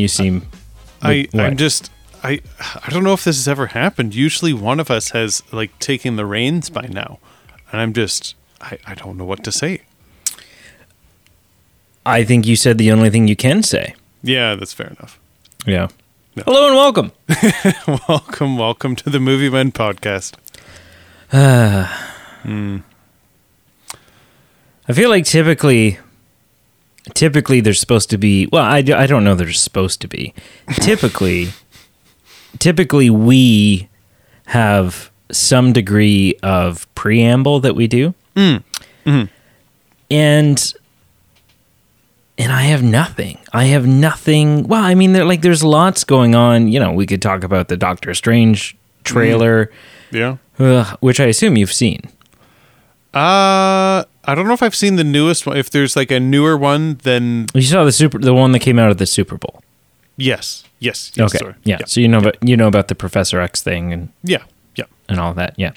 You seem. I what? I'm just I I don't know if this has ever happened. Usually one of us has like taken the reins by now. And I'm just I, I don't know what to say. I think you said the only thing you can say. Yeah, that's fair enough. Yeah. No. Hello and welcome. welcome, welcome to the Movie Men podcast. Hmm. I feel like typically, typically there's supposed to be. Well, I, I don't know. There's supposed to be. Typically, typically we have some degree of preamble that we do, mm. mm-hmm. and and I have nothing. I have nothing. Well, I mean, there like there's lots going on. You know, we could talk about the Doctor Strange trailer, mm. Yeah. ugh, which I assume you've seen. Uh I don't know if I've seen the newest one. If there's like a newer one, then You saw the super, the one that came out of the Super Bowl. yes. Yes. yes Okay. sorry. Yeah. So you know about you know about the Professor X thing and Yeah. Yeah. and all that. Yeah.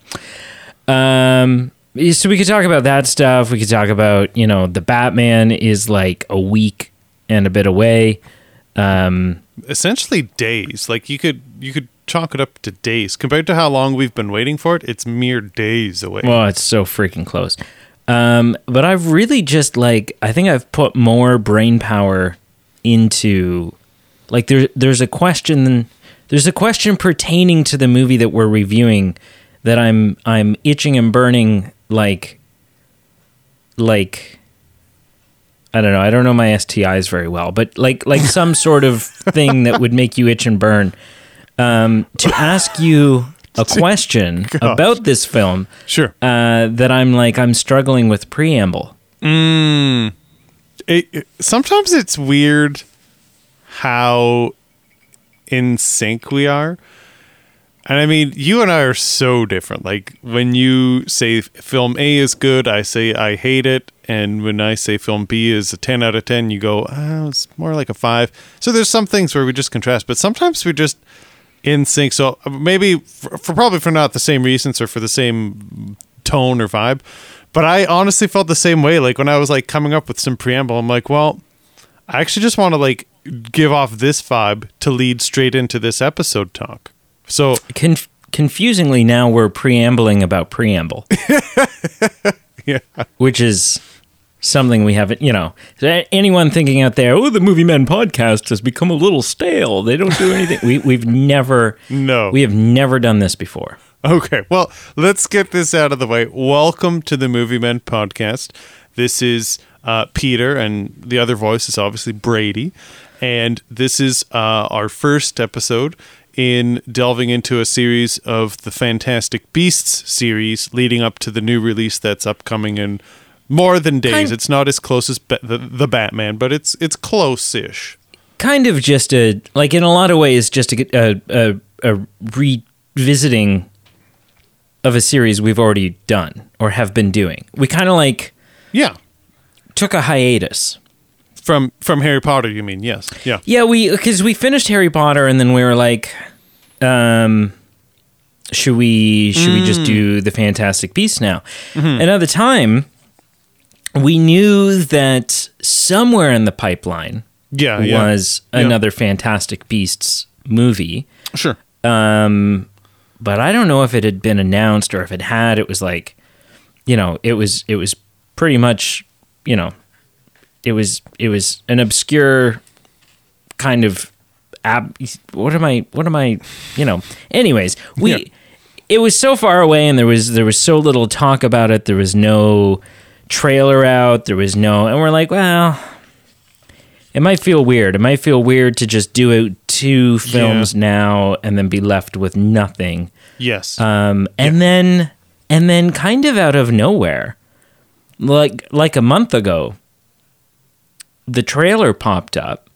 Um. So we could talk about that stuff. We could talk about you know the Batman is like a week and a bit away. Um. Essentially days. Like you could you could chalk it up to days. Compared to how long we've been waiting for it, it's mere days away. Well, it's so freaking close. Um. But I've really just like I think I've put more brain power into like there. There's a question. There's a question pertaining to the movie that we're reviewing that I'm I'm itching and burning like like I don't know. I don't know my STIs very well, but like like some sort of thing that would make you itch and burn. Um, to ask you a question about this film sure. uh, that I'm like I'm struggling with preamble. It, it- sometimes it's weird how in sync we are. And I mean, you and I are so different. Like when you say film A is good, I say I hate it, and when I say film B is a 10 out of 10, you go, "Oh, it's more like a 5." So there's some things where we just contrast, but sometimes we're just in sync. So uh, maybe for, for probably for not the same reasons or for the same tone or vibe. But I honestly felt the same way. Like when I was like coming up with some preamble, I'm like, well, I actually just want to like give off this vibe to lead straight into this episode talk. So Conf- confusingly, now we're preambling about preamble, yeah, which is something we haven't. You know, anyone thinking out there, oh, the Movie Men podcast has become a little stale. They don't do anything. we we've never No. we have never done this before. Okay, well, let's get this out of the way. Welcome to the Movie Men podcast. This is uh, Peter, and the other voice is obviously Brady. And this is uh, our first episode in delving into a series of the Fantastic Beasts series leading up to the new release that's upcoming in more than days. Kind- it's not as close as ba- the, the Batman, but it's it's close-ish. Kind of just a like in a lot of ways, just a a, uh, a, a revisiting of a series we've already done or have been doing. We kind of like Yeah. took a hiatus. From from Harry Potter, you mean? Yes. Yeah. Yeah, we because we finished Harry Potter and then we were like, um, should we should we just mm. do the Fantastic Beasts now? Mm-hmm. And at the time, we knew that somewhere in the pipeline Yeah, yeah. was Yeah. another Fantastic Beasts movie. Sure. Um, but I don't know if it had been announced or if it had. It was like, you know, it was it was pretty much, you know, it was it was an obscure kind of ab. What am I? What am I? You know. Anyways, we. Yeah. It was so far away, and there was there was so little talk about it. There was no trailer out. There was no, and we're like, well, it might feel weird. It might feel weird to just do two films now and then be left with nothing. Yes. Um, and then and then kind of out of nowhere, like like a month ago, the trailer popped up.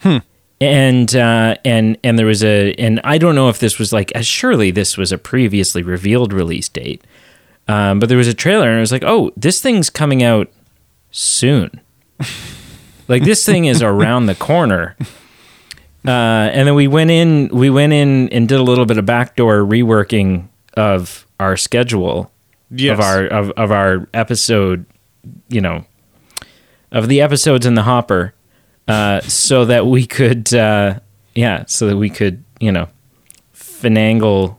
Hmm. And uh, and and there was a and I don't know if this was like uh, surely this was a previously revealed release date, um, but there was a trailer and it was like oh this thing's coming out soon, like this thing is around the corner. Uh, and then we went in we went in and did a little bit of backdoor reworking of our schedule yes. of our of, of our episode you know, of the episodes in the hopper, uh, so that we could, uh, yeah, so that we could, you know, finagle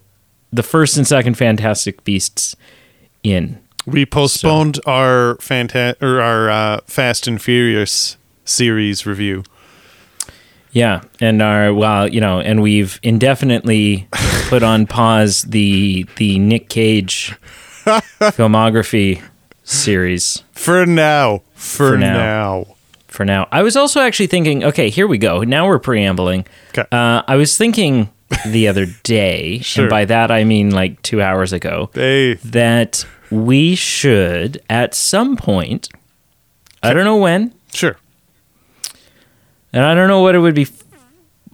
the first and second Fantastic Beasts in. We postponed our fanta- or our uh, Fast and Furious series review. Yeah, and our well, you know, and we've indefinitely put on pause the the Nick Cage filmography series For now. For, For now. now. for now. I was also actually thinking, okay, here we go. Now we're preambling. 'Kay. Uh, I was thinking the other day, Sure. and by that I mean like two hours ago, Hey. that we should at some point, I don't know when, Sure. and I don't know what it would be.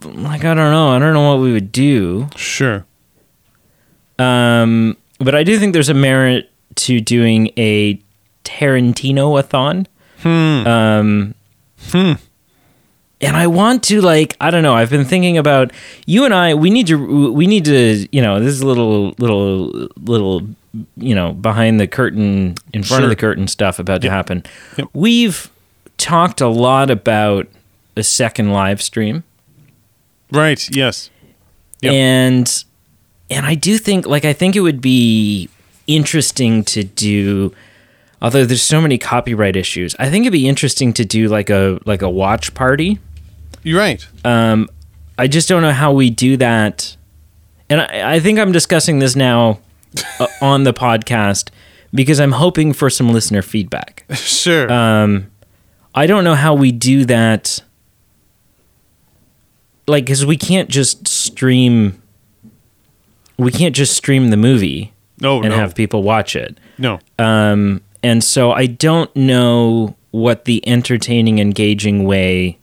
Like I don't know. I don't know what we would do. Sure. Um, but I do think there's a merit to doing a Tarantino-a-thon. Hmm. Um, And I want to like I don't know. I've been thinking about you and I. We need to we need to you know this is a little little little you know behind the curtain in front of the curtain stuff about to Yep. happen. Yep. We've talked a lot about a second live stream. Right. Yes. Yep. and and I do think like I think it would be interesting to do although there's so many copyright issues I think it'd be interesting to do like a like a watch party You're right. um I just don't know how we do that and I, I think I'm discussing this now uh, on the podcast because I'm hoping for some listener feedback sure. um, I don't know how we do that. Like, because we can't just stream. We can't just stream the movie no, and no. have people watch it. no. Um, and so I don't know what the entertaining, engaging way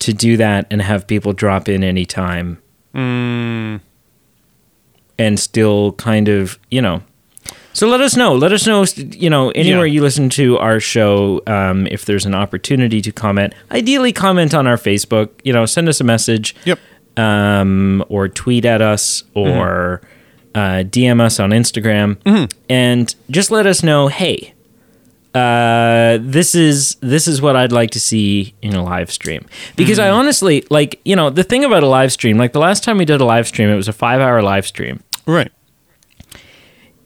to do that and have people drop in anytime Mm, and still kind of, you know. So let us know. Let us know, you know, anywhere Yeah. you listen to our show, um, if there's an opportunity to comment. Ideally, comment on our Facebook. You know, send us a message. Yep. Um, or tweet at us or uh, DM us on Instagram, and just let us know. Hey, uh, this is this is what I'd like to see in a live stream. Because I honestly like, you know, the thing about a live stream. Like the last time we did a live stream, it was a five-hour live stream Right.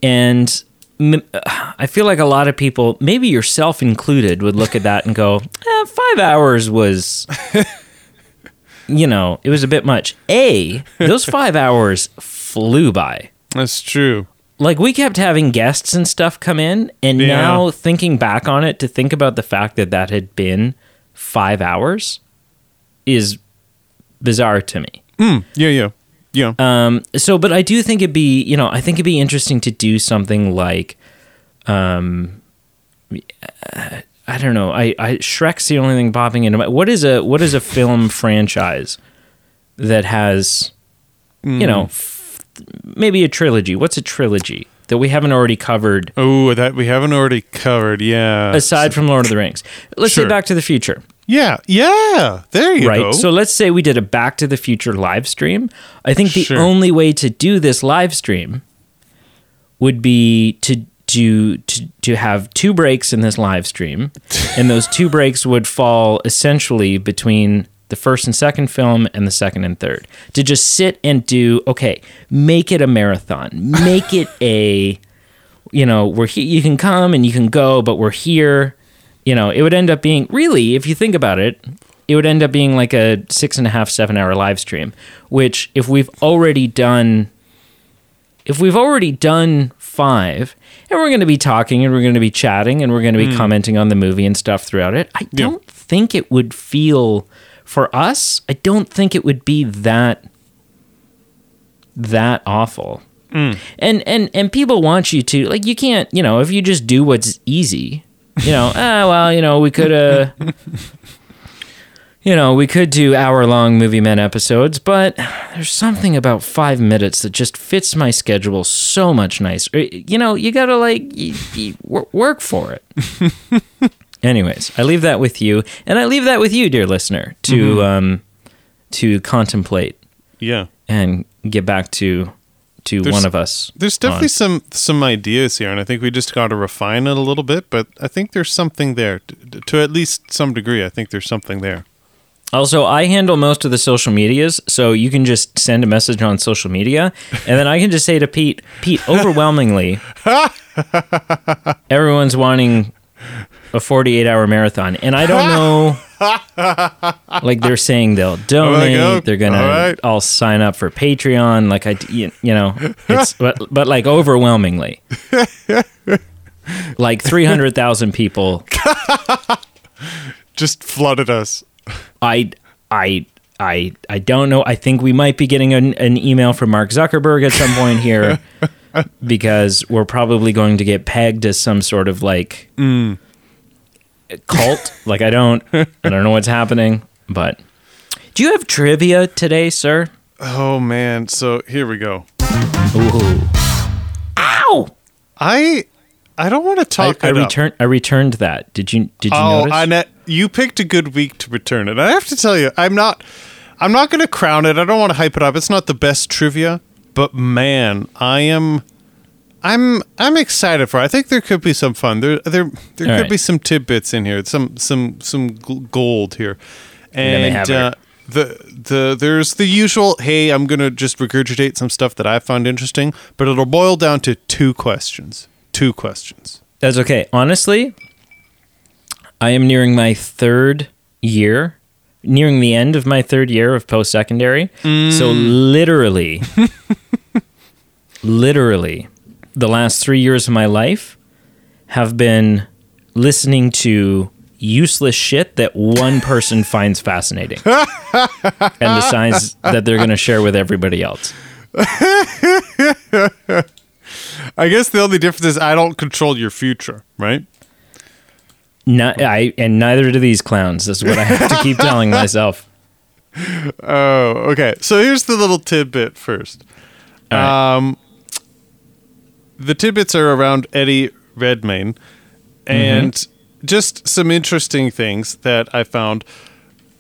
and I feel like a lot of people, maybe yourself included, would look at that and go, eh, five hours was, you know, it was a bit much. A, those five hours flew by. That's true. Like we kept having guests and stuff come in, and Yeah. now thinking back on it, to think about the fact that that had been five hours is bizarre to me. Mm, yeah. Yeah. Yeah. Um, so, but I do think it'd be, you know, I think it'd be interesting to do something like, um, I don't know. I, I Shrek's the only thing popping into my. What is a what is a film franchise that has, you know, f- maybe a trilogy? What's a trilogy that we haven't already covered oh, that we haven't already covered. Yeah. aside from Lord of the Rings? Let's say Back to the Future. yeah. Yeah. There you right? go. Right. So let's say we did a Back to the Future live stream. I think the Sure. only way to do this live stream would be to do to, to have two breaks in this live stream, and those two breaks would fall essentially between the first and second film and the second and third. To just sit and do okay, make it a marathon, make it a you know, we're here. You can come and you can go, but we're here. You know, it would end up being really, if you think about it, it would end up being like a six and a half, seven hour live stream. Which, if we've already done, if we've already done five, and we're going to be talking and we're going to be chatting and we're going to be mm. commenting on the movie and stuff throughout it, I Yeah. don't think it would feel for us. I don't think it would be that that awful. And and and people want you to like you can't you know if you just do what's easy you know ah well you know we could uh you know we could do hour long movie men episodes but there's something about five minutes that just fits my schedule so much nicer. You know you gotta like you, you work for it anyways i leave that with you and i leave that with you dear listener to um to contemplate yeah. and get back to to There's- one of us. There's definitely on. some some ideas here, and I think we just got to refine it a little bit. But I think there's something there to, to at least some degree. I think there's something there. Also, I handle most of the social medias, so you can just send a message on social media, and then I can just say to Pete, Pete, overwhelmingly, everyone's wanting a 48 hour marathon, and I don't know. like they're saying they'll donate, oh, they're gonna all right. all sign up for Patreon. Like I, you know, it's but but like overwhelmingly, like 300,000 people Just flooded us. I I I I don't know. I think we might be getting an, an email from Mark Zuckerberg at some point here because we're probably going to get pegged as some sort of like mm. Cult. Like I don't I don't know what's happening, but do you have trivia today, sir? Oh man! So here we go. Ooh. Ow! I I don't want to talk. I it up. returned I returned that. Did you did you Oh, notice? Annette, you picked a good week to return it. I have to tell you, I'm not. I'm not going to crown it. I don't want to hype it up. It's not the best trivia, but man, I am. I'm I'm excited for. It. I think there could be some fun. There there there All could right. be some tidbits in here. Some some some gold here, and have uh, the the there's the usual. Hey, I'm gonna just regurgitate some stuff that I found interesting, but it'll boil down to two questions. Two questions. That's okay. Honestly, I am nearing my third year, nearing the end of my third year of post secondary. So, literally, literally, the last three years of my life have been listening to useless shit that one person finds fascinating and decides that they're going to share with everybody else. I guess the only difference is I don't control your future, right? Not, I, and neither do these clowns. This is what I have to keep telling myself. Oh, okay. So here's the little tidbit first. Right. Um, the tidbits are around Eddie Redmayne, and just some interesting things that I found.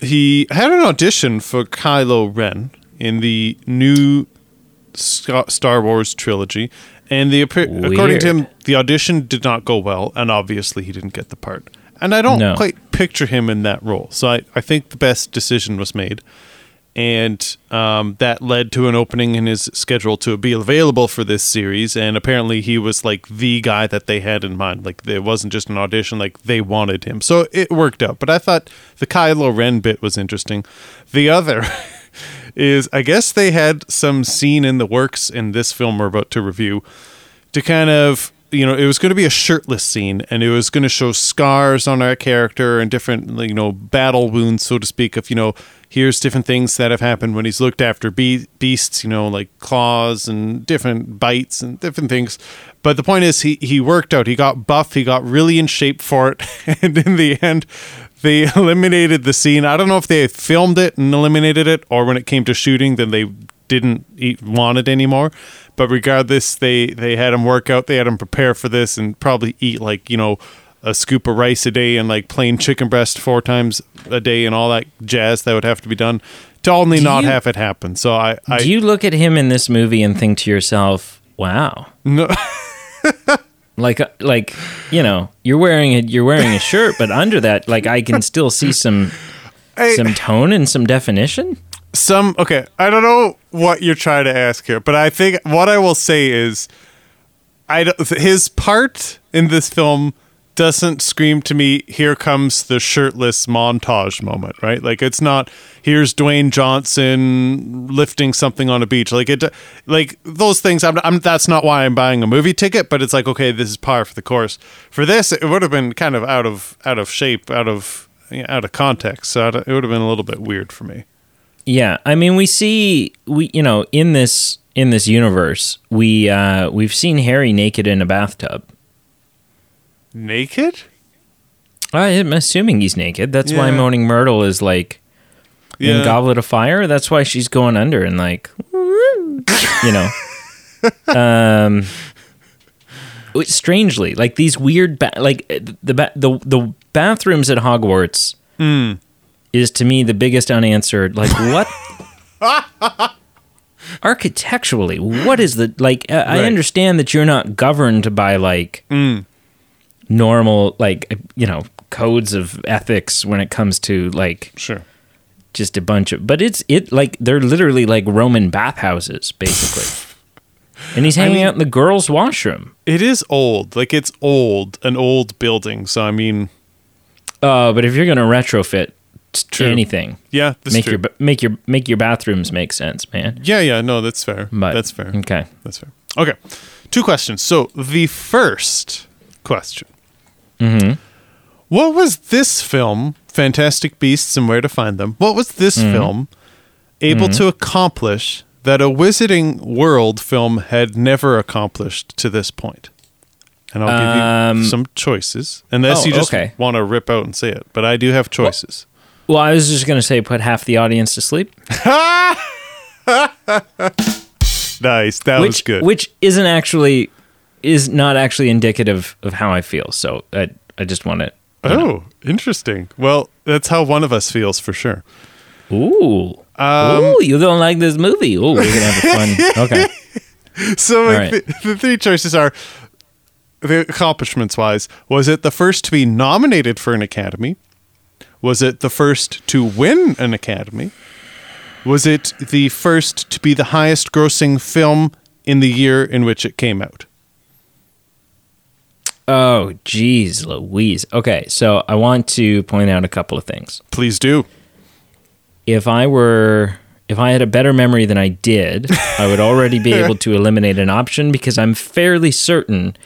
He had an audition for Kylo Ren in the new Star Wars trilogy, and the appa- according to him, the audition did not go well, and obviously he didn't get the part. And I don't No. quite picture him in that role, so I, I think the best decision was made and um, that led to an opening in his schedule to be available for this series. And apparently, he was like the guy that they had in mind. Like it wasn't just an audition; like they wanted him, so it worked out. But I thought the Kylo Ren bit was interesting. The other is, I guess they had some scene in the works in this film we're about to review to kind of you know it was going to be a shirtless scene and it was going to show scars on our character and different you know battle wounds so to speak of you know here's different things that have happened when he's looked after be- beasts you know like claws and different bites and different things. But the point is he he worked out. He got buff. He got really in shape for it. And in the end they eliminated the scene. I don't know if they filmed it and eliminated it or when it came to shooting then they didn't eat, want it anymore. But regardless, they they had him work out. They had him prepare for this and probably eat like you know a scoop of rice a day and like plain chicken breast four times a day and all that jazz that would have to be done to only Do not you- have it happen. So I, I Do you look at him in this movie and think to yourself, "Wow, no, like uh, like you know, you're wearing a you're wearing a shirt, but under that, like I can still see some I- some tone and some definition." Some okay i don't know what you're trying to ask here but i think what i will say is i don't, his part in this film doesn't scream to me here comes the shirtless montage moment right? Like it's not here's dwayne johnson lifting something on a beach. Like it like those things I'm, I'm that's not why i'm buying a movie ticket but it's like okay this is par for the course. For this it would have been kind of out of out of shape out of out of context so it would have been a little bit weird for me Yeah, I mean, we see we you know in this in this universe we uh, we've seen Harry naked in a bathtub. naked I'm assuming he's naked. That's why Moaning Myrtle is like in Goblet of Fire. That's why she's going under and like, you know, um, strangely, like these weird, ba- like the ba- the the bathrooms at Hogwarts is to me the biggest unanswered. Like what? architecturally, what is the like? I I understand that you're not governed by like Mm. normal like you know codes of ethics when it comes to like Sure. just a bunch of, but it's it like they're literally like Roman bathhouses basically. And he's hanging mean- out in the girls' washroom. It is old. Like it's old, an old building. So I mean, Uh, but if you're gonna retrofit True. anything, yeah, make true. your make your make your bathrooms make sense, man. yeah, yeah. No, that's fair. But that's fair. Okay. That's fair. Okay. Two questions. So the first question. Mm-hmm. What was this film, Fantastic Beasts and Where to Find Them? What was this Mm-hmm. film able to accomplish that a Wizarding World film had never accomplished to this point? And I'll give Um, you some choices, unless oh, you just okay. want to rip out and say it. But I do have choices. Well, I was just gonna say put half the audience to sleep, Nice. That was which good. which isn't actually is not actually indicative of how I feel. So I I just want to. oh, interesting. Well, that's how one of us feels for sure. Ooh. Um, Ooh, you don't like this movie? Ooh, we're gonna have a fun. Okay. So like, right. the, the three choices are the accomplishments wise. Was it the first to be nominated for an Academy? Was it the first to win an Academy? Was it the first to be the highest grossing film in the year in which it came out? Oh, geez, Louise. Okay, so I want to point out a couple of things. Please do. If I were, if I had a better memory than I did, I would already be able to eliminate an option because I'm fairly certain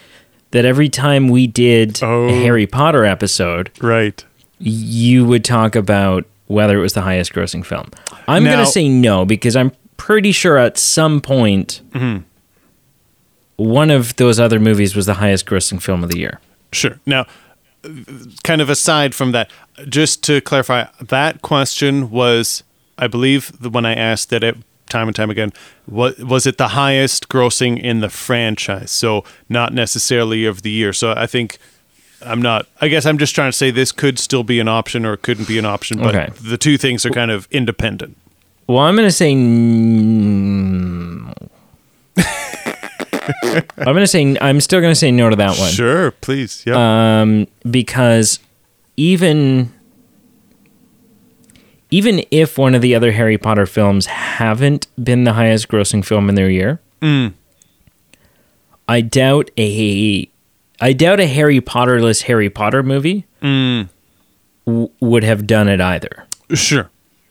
that every time we did Oh. a Harry Potter episode, Right. You would talk about whether it was the highest grossing film. I'm going to say no because I'm pretty sure at some point Mm-hmm. one of those other movies was the highest grossing film of the year. Sure. Now, kind of aside from that, just to clarify, that question was, I believe, the when I asked that it time and time again, what was it the highest grossing in the franchise? So not necessarily of the year. So I think I'm not. I guess I'm just trying to say this could still be an option or it couldn't be an option, but Okay. the two things are kind of independent. Well, I'm going to say no. I'm going to say I'm still going to say no to that one. Sure, please. Yeah. um, because even even if one of the other Harry Potter films haven't been the highest grossing film in their year, I doubt a I doubt a Harry Potterless Harry Potter movie w- would have done it either. sure.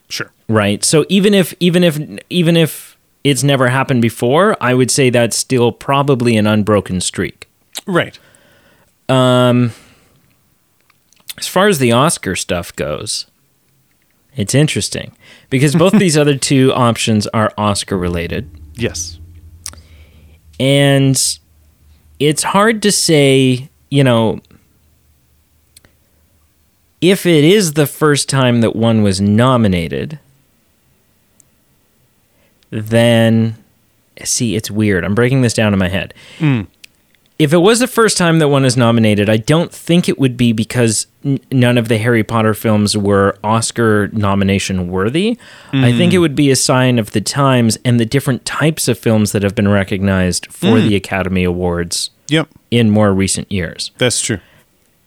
Sure. Right. So even if even if even if it's never happened before, I would say that's still probably an unbroken streak. Right. Um. As far as the Oscar stuff goes, it's interesting because both these other two options are Oscar related. Yes. And it's hard to say, you know, if it is the first time that one was nominated, then see, it's weird. I'm breaking this down in my head. Hmm. If it was the first time that one is nominated, I don't think it would be because n- none of the Harry Potter films were Oscar nomination worthy. I think it mm. would be a sign of the times and the different types of films that have been recognized for mm. the Academy Awards Yep. in more recent years. That's true.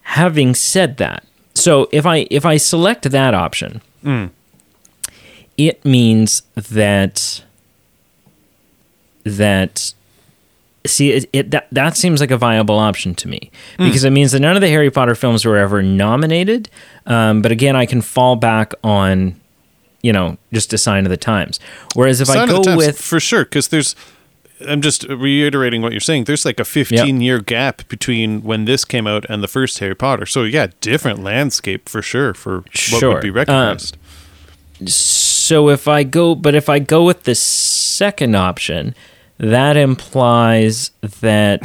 Having said that, so if I if I select that option, mm. it means that that see it, it that that seems like a viable option to me because it means that none of the Harry Potter films were ever nominated. Um, but again, I can fall back on you know just a sign of the times. Whereas if I Sign of go with for sure because there's i'm just reiterating what you're saying there's like a 15 year gap between when this came out and the first harry potter so yeah different landscape for sure for what Sure. would be recognized So if I go, but if I go with the second option, that implies that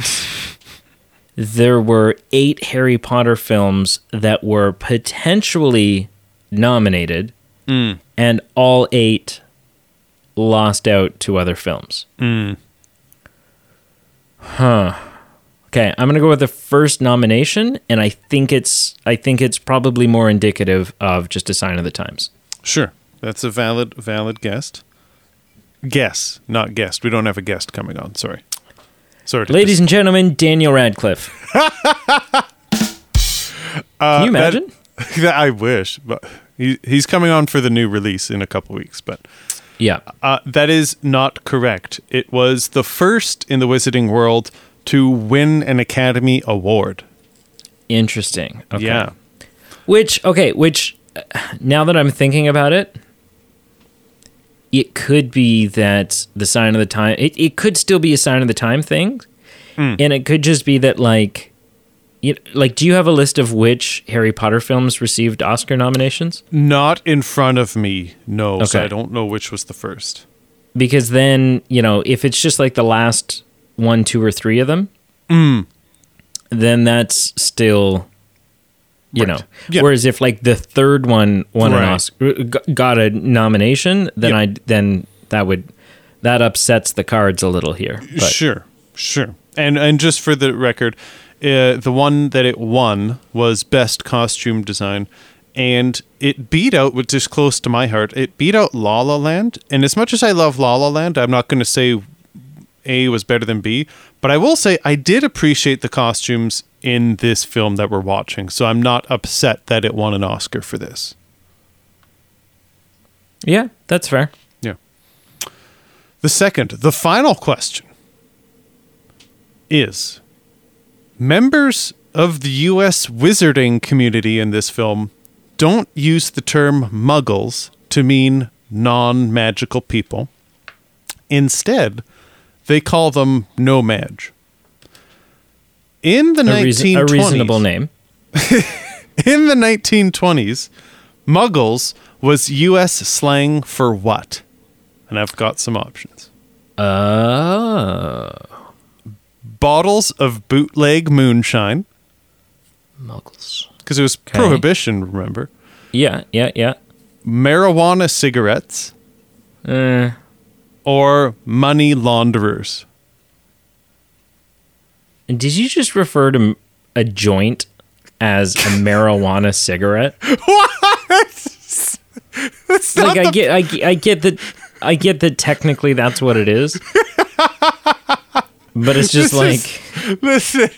there were eight Harry Potter films that were potentially nominated, hmm. and all eight lost out to other films. Hmm. Huh. Okay, I'm gonna go with the first nomination, and I think it's I think it's probably more indicative of just a sign of the times. sure that's a valid valid guess Guess, not guest. We don't have a guest coming on. Sorry. Sorry. Ladies and gentlemen, Daniel Radcliffe. Can you imagine? that- imagine? I wish, but he, he's coming on for the new release in a couple weeks. But yeah. uh, that is not correct. It was the first in the wizarding world to win an Academy Award. Interesting. Okay. Yeah. Which okay, which uh, now that I'm thinking about it, it could be that the sign of the time. It it could still be a sign of the time thing, Hmm. and it could just be that like, you, like, do you have a list of which Harry Potter films received Oscar nominations? Not in front of me, no. So I don't know which was the first. Because then you know if it's just like the last one, two, or three of them, Hmm. then that's still. You know, Yeah. whereas if like the third one won an Oscar, got a nomination, then Yep. I then that would that upsets the cards a little here. But Sure, sure. And and just for the record, uh, the one that it won was best costume design, and it beat out, which is close to my heart. It beat out La La Land. And as much as I love La La Land, I'm not going to say A was better than B, but I will say I did appreciate the costumes in this film that we're watching. So I'm not upset that it won an Oscar for this. yeah, that's fair. Yeah. The second, the final question is members of the US wizarding community in this film don't use the term muggles to mean non magical people. Instead, they call them no-maj. In the A, reason, 1920s, a reasonable name. in the 1920s, muggles was US slang for what? And I've got some options. Uh, Bottles of bootleg moonshine, muggles. because it was prohibition, remember? Yeah, yeah, yeah. Marijuana cigarettes, Uh, or money launderers. Did you just refer to a joint as a marijuana cigarette? That's like I the- get, I, get- I get that, I get that technically that's what it is. But it's just This like is- listen,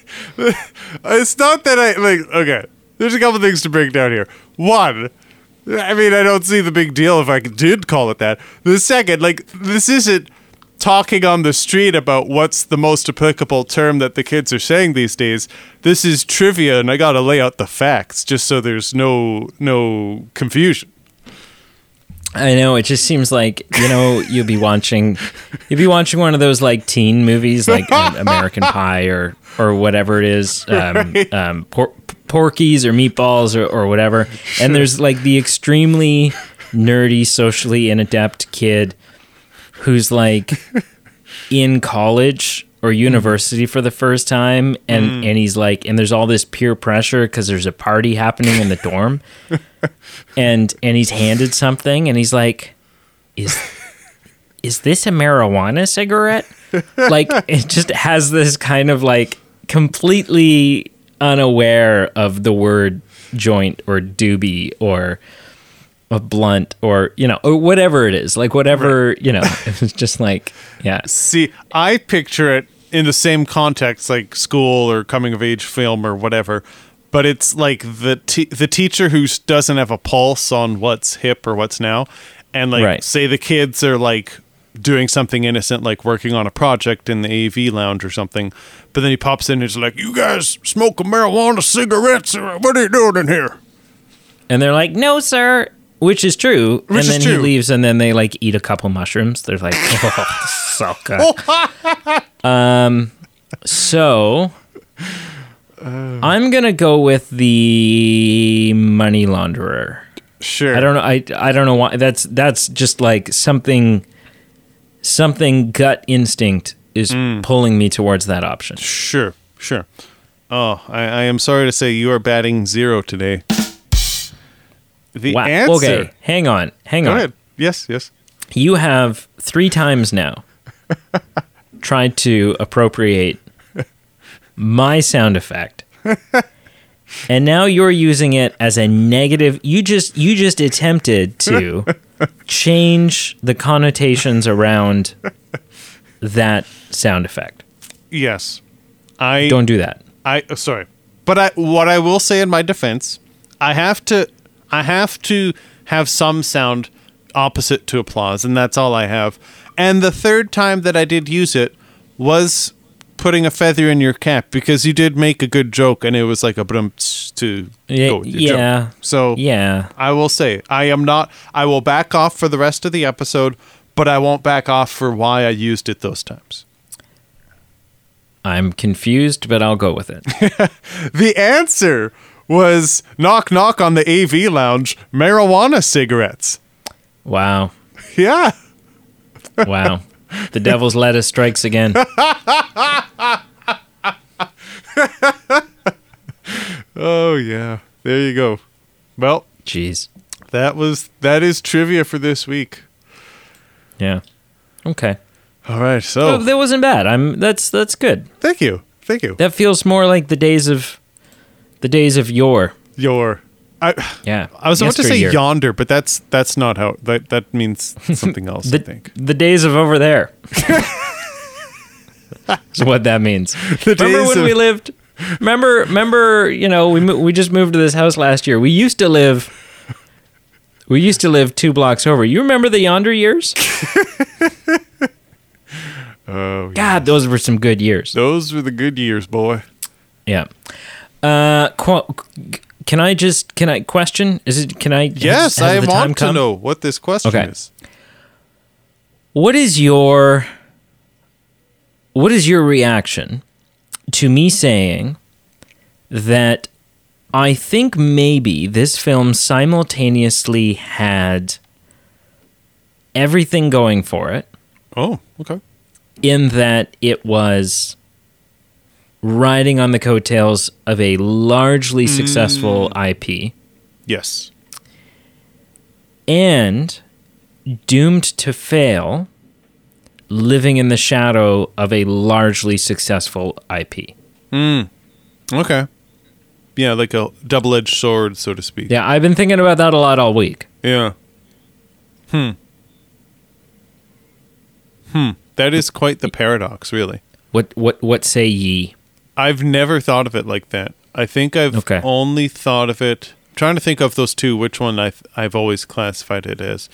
it's not that I like. Okay, there's a couple things to break down here. One, I mean, I don't see the big deal if I did call it that. The second, like, this isn't talking on the street about what's the most applicable term that the kids are saying these days. This is trivia, and I got to lay out the facts just so there's no no confusion. I know it just seems like you know you'll be watching, you'll be watching one of those like teen movies like um, American Pie or or whatever it is, um, um, por- Porky's or Meatballs or, or whatever, and there's like the extremely nerdy, socially inadept kid who's like in college or university for the first time and mm. and he's like and there's all this peer pressure because there's a party happening in the dorm. And and he's handed something and he's like is is this a marijuana cigarette? Like it just has this kind of like completely unaware of the word joint or doobie or a blunt or you know or whatever it is like whatever you know it's just like yeah See, I picture it in the same context, like school or coming of age film or whatever. But it's like the te- the teacher who doesn't have a pulse on what's hip or what's now, and like Right. say the kids are like doing something innocent, like working on a project in the AV lounge or something. But then he pops in and is like, "You guys smoking marijuana cigarettes? What are you doing in here?" and they're like no sir which is true Which and then he true. leaves and then they like eat a couple mushrooms they're like oh so good um so i'm gonna go with the money launderer Sure. I don't know. I I don't know why. That's that's just like something. Something gut instinct is Mm. pulling me towards that option. Sure, sure. Oh, I, I am sorry to say you are batting zero today. The Wow. answer. Okay, hang on, hang Go on. ahead. Yes, yes. You have three times now tried to appropriate my sound effect, and now you're using it as a negative. You just you just attempted to change the connotations around that sound effect. Yes. I Don't do that. I uh, sorry, but I what I will say in my defense, I have to I have to have some sound opposite to applause, and that's all I have. And the third time that I did use it was putting a feather in your cap because you did make a good joke, and it was like a brum to Yeah, go with your yeah, joke. So yeah. I will say I am not. I will back off for the rest of the episode, but I won't back off for why I used it those times. I'm confused, but I'll go with it. The answer was knock knock on the AV lounge, marijuana cigarettes. Wow, Yeah. wow. The devil's lettuce strikes again. Oh yeah. There you go. Well, Jeez. that was that is trivia for this week. Yeah. Okay. All right. Oh, So that wasn't bad. I'm. That's that's good. thank you. Thank you. That feels more like the days of the days of yore. Your I Yeah. I was about to say Yesteryear. yonder, but that's that's not how that that means something else, I think. the days of over there. Is what that means. The remember days when of- we lived? Remember, remember? You know, we mo- we just moved to this house last year. We used to live. We used to live two blocks over. You remember the yonder years? Oh. God, those were some good years. those were the good years, boy. Yeah. Uh, qu- can I just can I question? Is it can I? Yes, has- has I want to know what this question Okay. is. What is your what is your reaction to me saying that I think maybe this film simultaneously had everything going for it Oh, okay. in that it was riding on the coattails of a largely successful IP Yes. and doomed to fail living in the shadow of a largely successful IP. Okay. Yeah, like a double-edged sword, so to speak. Yeah, I've been thinking about that a lot all week. Yeah. Hmm. Hmm. That is quite the paradox, really. What what what say ye? I've never thought of it like that. I think I've Okay. only thought of it. I'm trying to think of those two, which one I've I've always classified it as.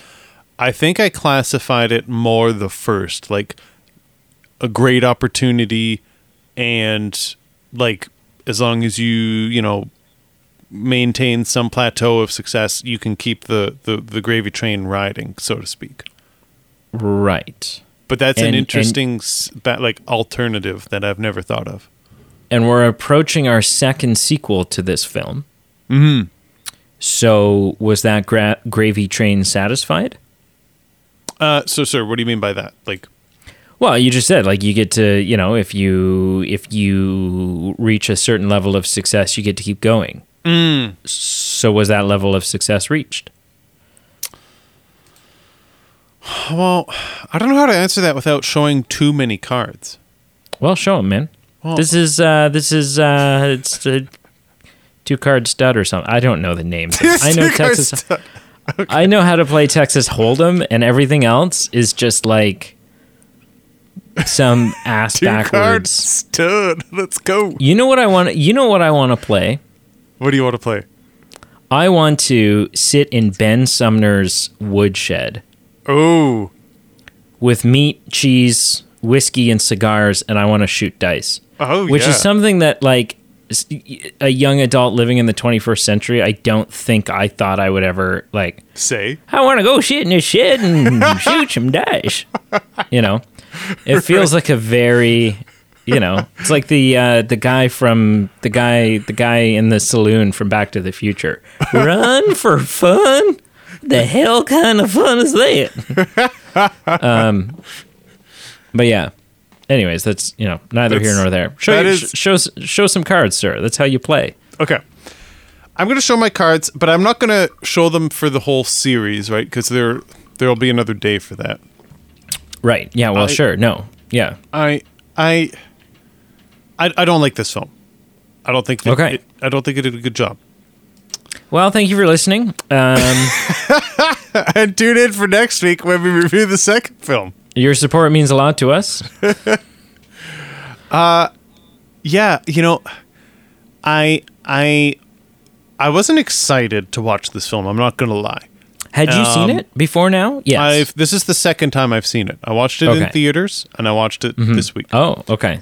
I think I classified it more the first, like a great opportunity, and like as long as you you know maintain some plateau of success, you can keep the the, the gravy train riding, so to speak. Right. But that's And- an interesting ba- like alternative that I've never thought of. And we're approaching our second sequel to this film. Mm-hmm. So was that gra- gravy train satisfied? Uh, so, sir, what do you mean by that? Like, Well, you just said like you get to, you know, if you if you reach a certain level of success, you get to keep going. Mm. So was that level of success reached? well, I don't know how to answer that without showing too many cards. Well, show them, man. Well- this is uh this is uh it's a two card stud or something. I don't know the names. I know Texas. I know how to play Texas Hold'em, and everything else is just like some ass Two cards backwards. stud. Let's go. You know what I want? You know what I want to play? What do you want to play? I want to sit in Ben Sumner's woodshed Oh, with meat, cheese, whiskey, and cigars, and I want to shoot dice. Oh, which yeah. is something that like a young adult living in the 21st century i don't think i thought i would ever like Say, i want to go sit in the shed and shoot some dice you know? It feels like a very you know it's like the uh, the guy from the guy the guy in the saloon from back to the future. Run for fun? The hell kind of fun is that? Um but yeah anyways that's you know neither here nor there show that you, is- sh- show show some cards sir that's how you play okay. I'm going to show my cards, but I'm not going to show them for the whole series, right? Because there there'll be another day for that. right yeah well I- sure no yeah I I I, I don't like this film. I don't think. That Okay. it- I don't think it did a good job. Well, thank you for listening. Um, and tune in for next week when we review the second film. Your support means a lot to us. Yeah, you know, I I I wasn't excited to watch this film. I'm not gonna lie. Had you seen Um, it before now? Yes. I've this is the second time I've seen it. I watched it in theaters and I watched it this week. oh, okay.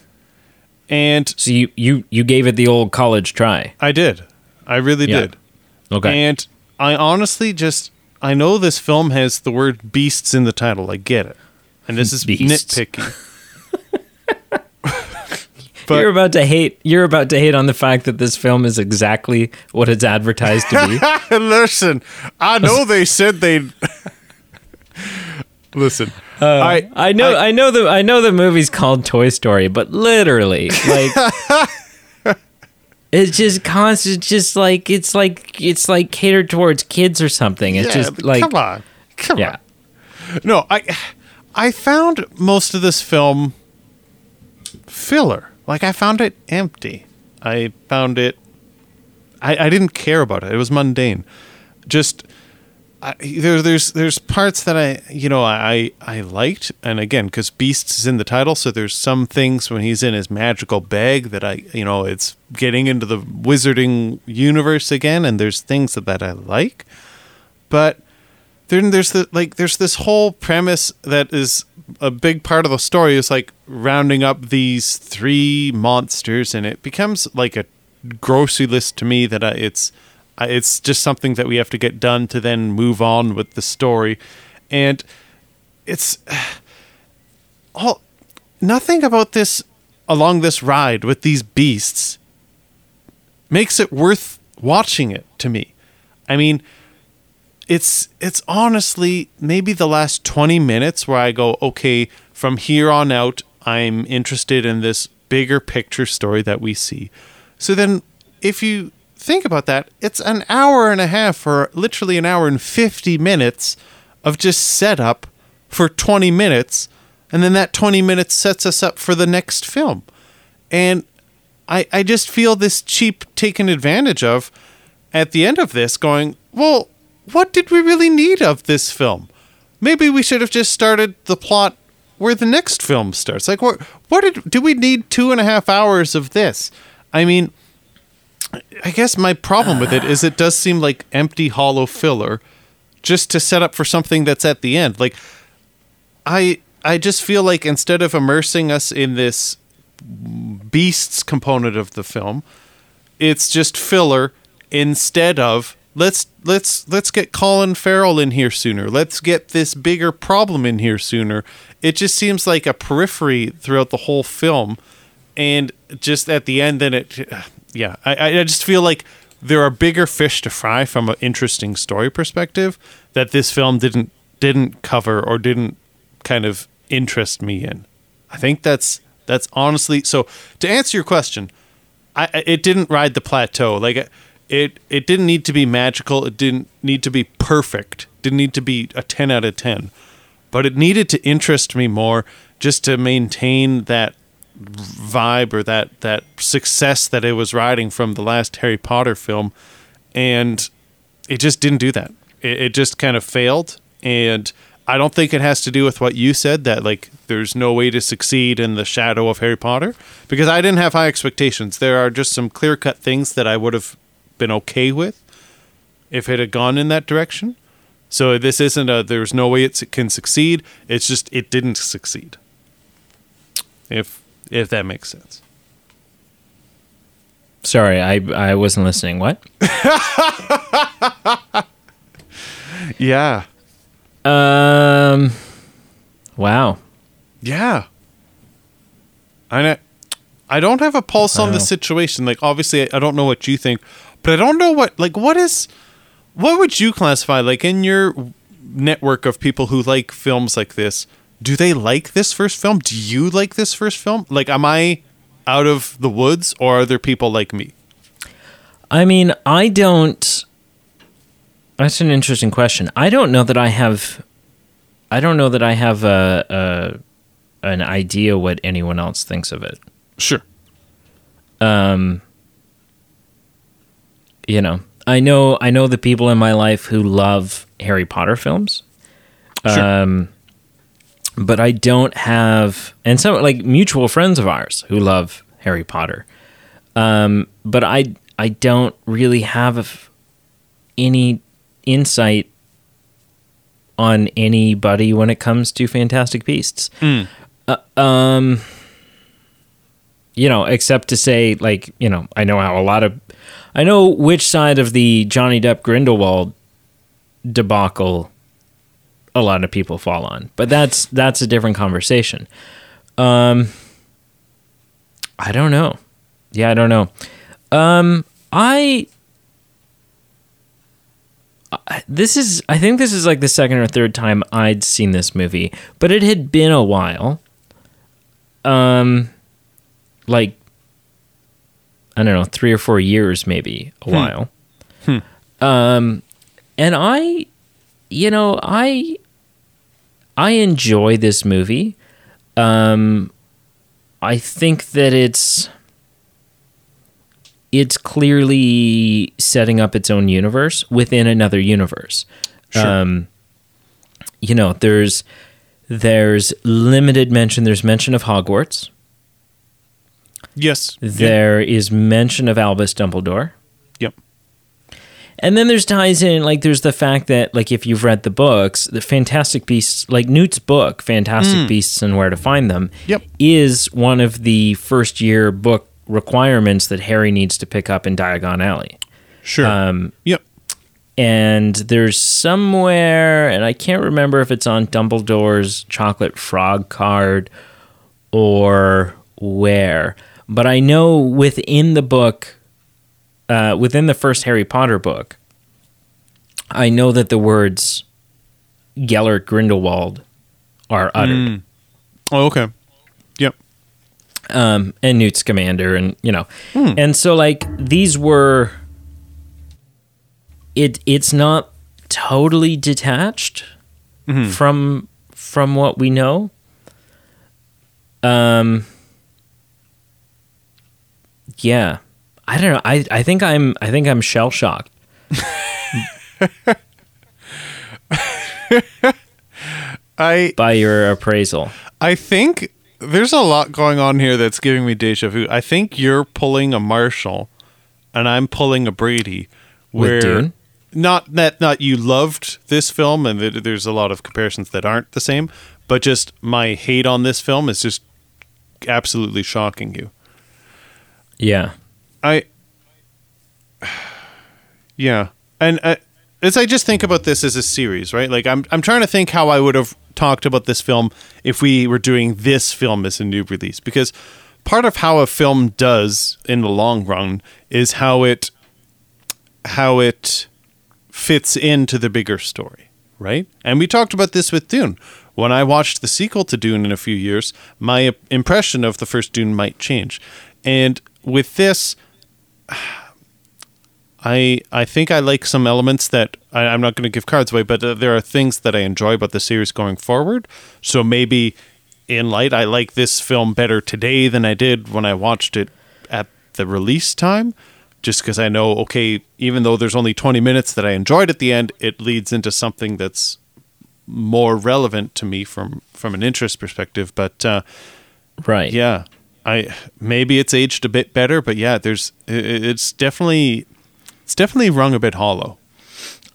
And So you you you gave it the old college try. I did. I really Yeah. did. Okay. And I honestly just I know this film has the word beasts in the title. I get it. And this is Beasts. nitpicky. but you're about to hate. You're about to hate on the fact that this film is exactly what it's advertised to be. listen, I know they said they'd Listen. I Uh, I know. I, know the. I know the movie's called Toy Story, but literally, like, it's just constant. Just like it's like it's like catered towards kids or something. It's yeah, just like come on. Come yeah. on. No, I I found most of this film filler. Like I found it empty. I found it I, I didn't care about it. It was mundane. Just I, there, there's there's parts that I you know I I liked, and again because Beasts is in the title, so there's some things when he's in his magical bag that I you know it's getting into the wizarding universe again, and there's things that, that I like, but then there's the like there's this whole premise that is a big part of the story is like rounding up these three monsters, and it becomes like a grocery list to me that I, it's I- it's just something that we have to get done to then move on with the story, and it's all nothing about this along this ride with these beasts makes it worth watching it to me. I mean, it's it's honestly maybe the last 20 minutes where I go, okay, from here on out, I'm interested in this bigger picture story that we see. So then, if you think about that, it's an hour and a half, or literally an hour and 50 minutes of just setup for 20 minutes, and then that 20 minutes sets us up for the next film. And I, I just feel this cheap taken advantage of at the end of this, going, well, what did we really need of this film? Maybe we should have just started the plot where the next film starts. Like, what, what did do we need two and a half hours of this? I mean, I guess my problem with it is it does seem like empty, hollow filler, just to set up for something that's at the end. Like, I I just feel like instead of immersing us in this beasts component of the film, it's just filler instead of let's let's let's get Colin Farrell in here sooner. Let's get this bigger problem in here sooner. It just seems like a periphery throughout the whole film, and just at the end, then it, yeah, I I just feel like there are bigger fish to fry from an interesting story perspective that this film didn't didn't cover or didn't kind of interest me in. I think that's that's honestly so. To answer your question, I it didn't ride the plateau. Like it it didn't need to be magical. It didn't need to be perfect. Didn't need to be a ten out of ten. But it needed to interest me more just to maintain that vibe or that that success that it was riding from the last Harry Potter film, and it just didn't do that. It, it just kind of failed, and I don't think it has to do with what you said that like there's no way to succeed in the shadow of Harry Potter because I didn't have high expectations. There are just some clear cut things that I would have been okay with if it had gone in that direction. So this isn't a there's no way it can succeed. It's just it didn't succeed. If if that makes sense. Sorry, I I wasn't listening. What? Yeah. Um. Wow. Yeah. I know. I don't have a pulse on the situation. Like obviously I, I don't know what you think, but I don't know what like what is what would you classify like in your network of people who like films like this? Do they like this first film? Do you like this first film? Like am I out of the woods or are there people like me? I mean, I don't. That's an interesting question. I don't know that I have. I don't know that I have a, a an idea what anyone else thinks of it. Sure. Um, you know, I know I know the people in my life who love Harry Potter films. Sure. Um but I don't have and some like mutual friends of ours who love Harry Potter. Um but I I don't really have any insight on anybody when it comes to Fantastic Beasts. Uh, um you know, except to say, like, you know, I know how a lot of, I know which side of the Johnny Depp Grindelwald debacle a lot of people fall on, but that's that's a different conversation. Um, I don't know. Yeah, I don't know. Um, I. This is, I think this is like the second or third time I'd seen this movie, but it had been a while. Um, like I don't know, three or four years, maybe a while. Um, and I, you know, I, I enjoy this movie. Um, I think that it's, it's clearly setting up its own universe within another universe. Sure. Um, you know, there's, there's limited mention. There's mention of Hogwarts. Yes. There is mention of Albus Dumbledore. Yep. And then there's ties in like there's the fact that like if you've read the books, the Fantastic Beasts like Newt's book, Fantastic Beasts and Where to Find Them, Yep. is one of the first year book requirements that Harry needs to pick up in Diagon Alley. Sure. Um, yep. and there's somewhere, and I can't remember if it's on Dumbledore's chocolate frog card or where, but I know within the book, uh, within the first Harry Potter book, I know that the words Gellert Grindelwald are uttered. Oh, okay. Yep. um, and Newt Scamander, and you know, and so like these were. It it's not totally detached from from what we know. Um. Yeah, I don't know. I I think I'm I think I'm shell shocked. I by your appraisal. I think there's a lot going on here that's giving me deja vu. I think you're pulling a Marshall, and I'm pulling a Brady. Where not that not you loved this film, and that there's a lot of comparisons that aren't the same, but just my hate on this film is just absolutely shocking you. Yeah. I, yeah, and uh, as I just think about this as a series, right? Like I'm, I'm trying to think how I would have talked about this film if we were doing this film as a new release, because part of how a film does in the long run is how it, how it fits into the bigger story, right? And we talked about this with Dune. When I watched the sequel to Dune in a few years, my impression of the first Dune might change. And with this, I I think I like some elements that I, I'm not going to give cards away, but uh, there are things that I enjoy about the series going forward. So maybe in light, I like this film better today than I did when I watched it at the release time. Just because I know, okay, even though there's only 20 minutes that I enjoyed at the end, it leads into something that's more relevant to me from from an interest perspective. But uh, Right. yeah, I maybe it's aged a bit better, but yeah, there's it's definitely it's definitely rung a bit hollow.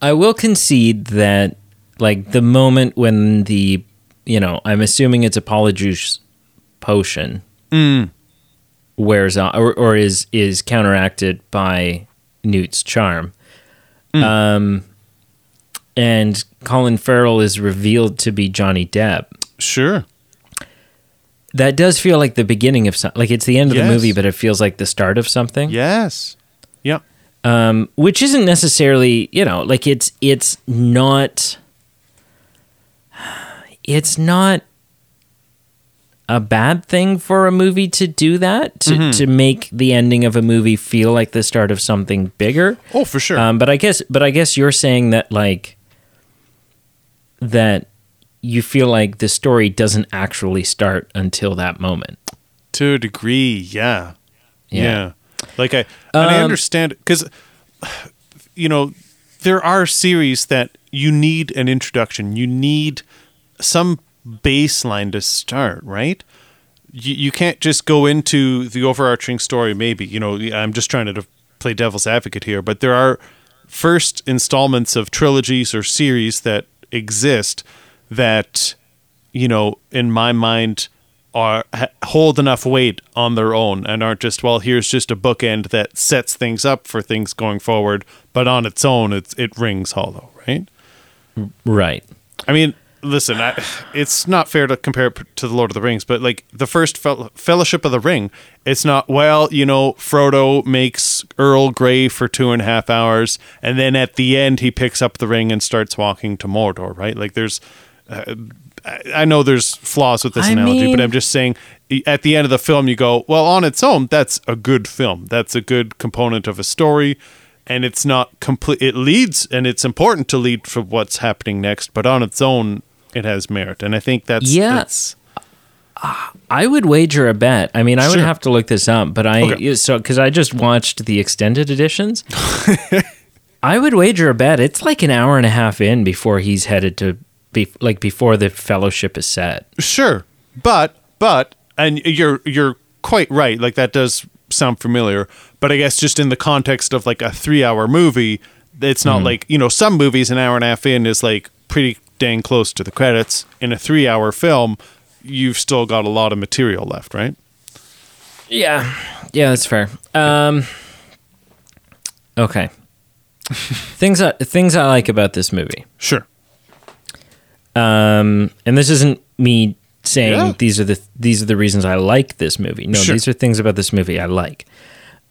I will concede that, like, the moment when the, you know, I'm assuming it's a polyjuice potion wears out or, or is is counteracted by Newt's charm. Um, and Colin Farrell is revealed to be Johnny Depp. Sure. That does feel like the beginning of something. Like it's the end of Yes. the movie, but it feels like the start of something. Yes. Yep. um, which isn't necessarily you know like it's it's not it's not a bad thing for a movie to do that to, to make the ending of a movie feel like the start of something bigger Oh, for sure. um, but i guess but i guess you're saying that like that you feel like the story doesn't actually start until that moment to a degree, yeah. Yeah. Yeah. Like I and I Um, understand cuz you know, there are series that you need an introduction. You need some baseline to start, right? You, you can't just go into the overarching story, maybe. You know, I'm just trying to play devil's advocate here, but there are first installments of trilogies or series that exist that, you know, in my mind, are hold enough weight on their own and aren't just well here's just a bookend that sets things up for things going forward but on its own it's it rings hollow right? Right. I mean listen I, it's not fair to compare it to the lord of the rings but like the first fel- fellowship of the ring it's not well you know frodo makes earl grey for two and a half hours and then at the end he picks up the ring and starts walking to mordor right? Like there's uh, I know there's flaws with this I analogy, mean- but I'm just saying at the end of the film, you go, well, on its own, that's a good film. That's a good component of a story. And it's not complete. It leads, and it's important to lead for what's happening next, but on its own, it has merit. And I think that's, Yeah. that's I would wager a bet. I mean, I would have to look this up, but I Okay. so because I just watched the extended editions. I would wager a bet. It's like an hour and a half in before he's headed to be like before the fellowship is set. Sure, but but and you're you're quite right. Like that does sound familiar, but I guess just in the context of like a three-hour movie, it's not like you know some movies an hour and a half in is like pretty dang close to the credits. In a three-hour film, you've still got a lot of material left, right? Yeah, yeah, that's fair. Um, okay, things I, things I like about this movie. Sure. Um, and this isn't me saying Yeah. these are the these are the reasons I like this movie. No, Sure. these are things about this movie I like.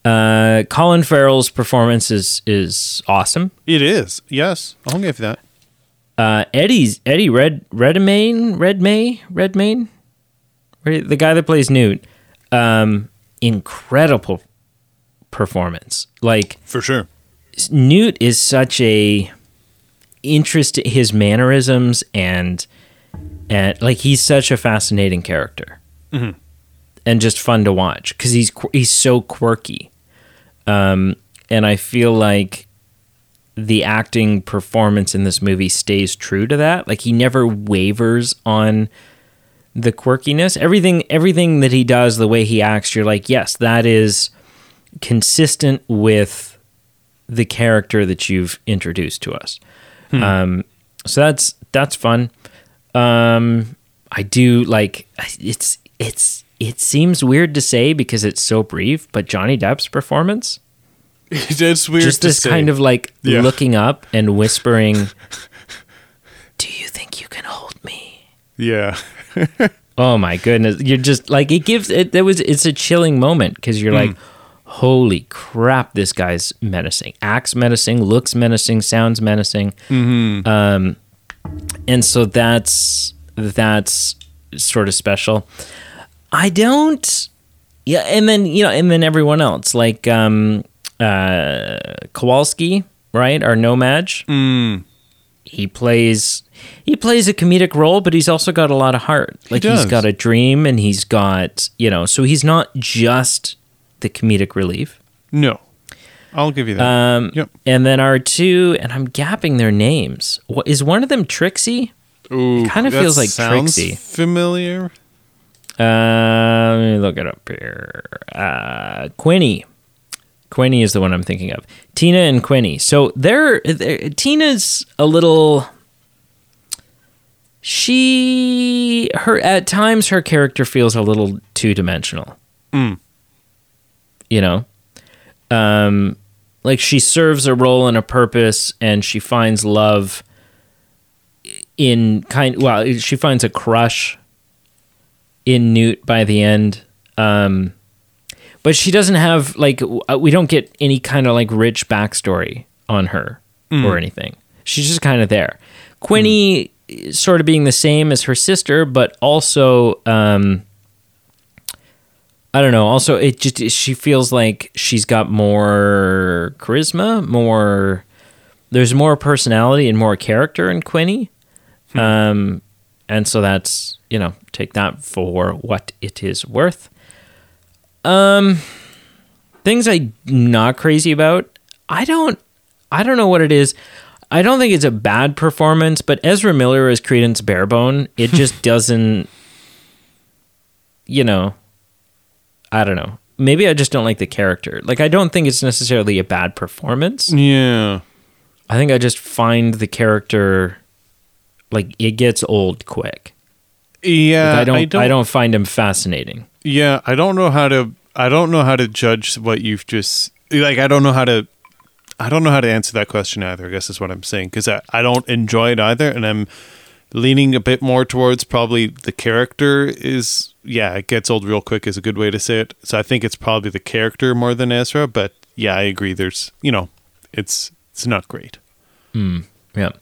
Uh, Colin Farrell's performance is is awesome. It is. Yes, I'll give you that. Uh, Eddie's Eddie Red Redmayne Redmay Redmayne, the guy that plays Newt. Um, incredible performance. Like For sure. Newt is such a interest his mannerisms and and like he's such a fascinating character. And just fun to watch because he's he's so quirky. Um and i feel like the acting performance in this movie stays true to that. Like he never wavers on the quirkiness. Everything everything that he does the way he acts you're like yes that is consistent with the character that you've introduced to us. Um, so that's that's fun. Um, I do like it's it's it seems weird to say because it's so brief, but Johnny Depp's performance, it's weird just this say. kind of like Yeah. looking up and whispering, "Do you think you can hold me?" yeah. Oh my goodness! You're just like it gives it. There was it's a chilling moment because you're like, holy crap! This guy's menacing. Acts menacing, looks menacing, sounds menacing. Um, and so that's that's sort of special. I don't. Yeah, and then you know, and then everyone else like um, uh, Kowalski, right? Our No-Maj. He plays he plays a comedic role, but he's also got a lot of heart. Like does. he's got a dream, and he's got you know, so he's not just the comedic relief. No, I'll give you that. Um, Yep. And then our two, and I'm gapping their names. What is one of them? Trixie. Ooh, kinda that feels like sounds Trixie. Familiar. Uh, let me look it up here. Uh, Queenie. Queenie is the one I'm thinking of. Tina and Queenie. So they're, they're Tina's a little. She her at times her character feels a little two dimensional. Mm. You know, um, like she serves a role and a purpose, and she finds love in kind. Well, she finds a crush in Newt by the end. Um, but she doesn't have like uh, we don't get any kind of like rich backstory on her or anything. She's just kind of there. Queenie is sort of being the same as her sister, but also um, I don't know. Also, it just she feels like she's got more charisma, more. There's more personality and more character in Queenie, um, and so that's you know take that for what it is worth. Um, things I'm not crazy about. I don't I don't know what it is. I don't think it's a bad performance, but Ezra Miller as Credence Barebone, it just doesn't you know, I don't know. Maybe I just don't like the character. Like I don't think it's necessarily a bad performance. Yeah. I think I just find the character like it gets old quick. Yeah. Like, I don't I don't find him fascinating. Yeah, I don't know how to I don't know how to judge what you've just like I don't know how to I don't know how to answer that question either. I guess is what I'm saying because I, I don't enjoy it either, and I'm leaning a bit more towards probably the character is yeah it gets old real quick is a good way to say it. So I think it's probably the character more than Ezra, but yeah, I agree. There's you know it's it's not great. Yeah.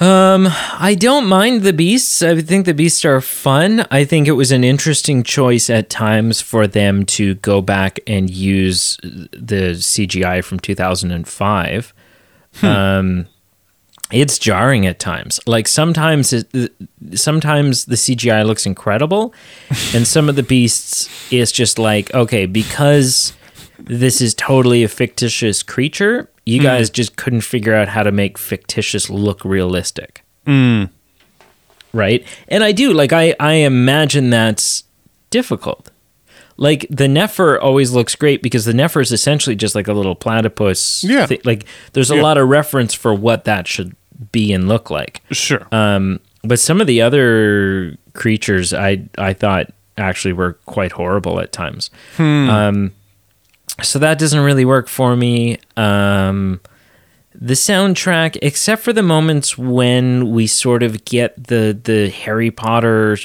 Um, I don't mind the beasts. I think the beasts are fun. I think it was an interesting choice at times for them to go back and use the CGI from 2005. Um, it's jarring at times. Like sometimes, it, uh, sometimes the CGI looks incredible, and some of the beasts is just like okay because this is totally a fictitious creature. You hmm. guys just couldn't figure out how to make fictitious look realistic. Hmm. Right? And I do, like I I imagine that's difficult. Like the Niffler always looks great because the Niffler is essentially just like a little platypus. Yeah. thi- like there's a Yeah. lot of reference for what that should be and look like. Sure. Um, but some of the other creatures I I thought actually were quite horrible at times. Um, so that doesn't really work for me. Um, the soundtrack, except for the moments when we sort of get the the Harry Potter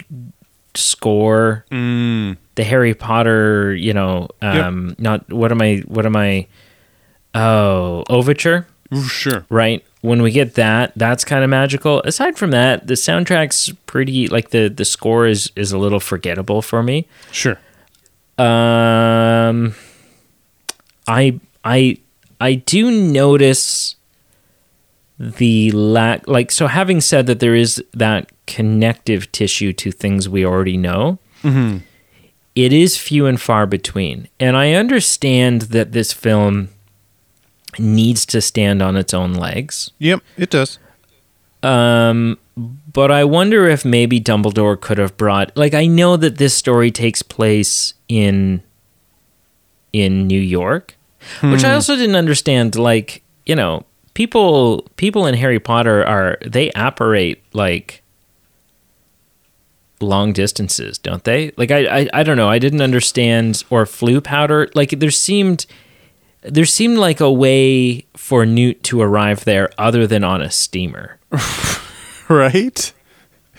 score, Mm. The Harry Potter, you know, um, not what am I? What am I? Oh, overture Sure. right? When we get that, that's kind of magical. Aside from that, the soundtrack's pretty like the the score is is a little forgettable for me. Sure. Um I I I do notice the lack like so having said that there is that connective tissue to things we already know. It is few and far between. And I understand that this film needs to stand on its own legs. Yep, it does. Um, but I wonder if maybe Dumbledore could have brought like I know that this story takes place in in New York, which I also didn't understand. Like you know, people people in Harry Potter are they operate like long distances, don't they? Like I, I I don't know. I didn't understand or Floo powder. Like there seemed there seemed like a way for Newt to arrive there other than on a steamer. Right?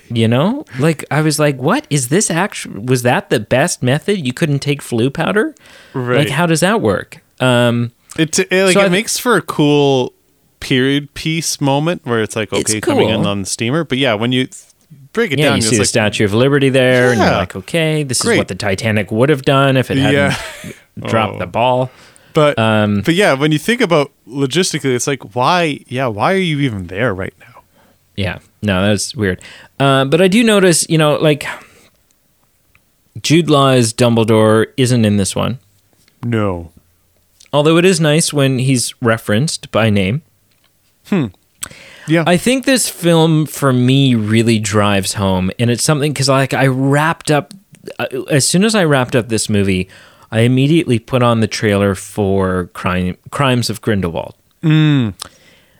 You know, like I was like, "What is this? Actually, was that the best method? You couldn't take Floo powder? Right. Like, how does that work?" Um, It, it like So it makes for a cool period piece moment where it's like It's okay coming in on the steamer, but yeah, when you break it yeah, down, you see the like, Statue of Liberty there, and you're like, "Okay, this Great. is what the Titanic would have done if it hadn't Yeah. dropped Oh. the ball." But Um, but yeah, when you think about logistically, it's like why? Yeah, why are you even there right now? Yeah, no, that's weird. Uh, but I do notice, you know, like Jude Law's Dumbledore isn't in this one. No. Although it is nice when he's referenced by name. Yeah. I think this film for me really drives home, and it's something because like I wrapped up uh, as soon as I wrapped up this movie, I immediately put on the trailer for Crime Crimes of Grindelwald.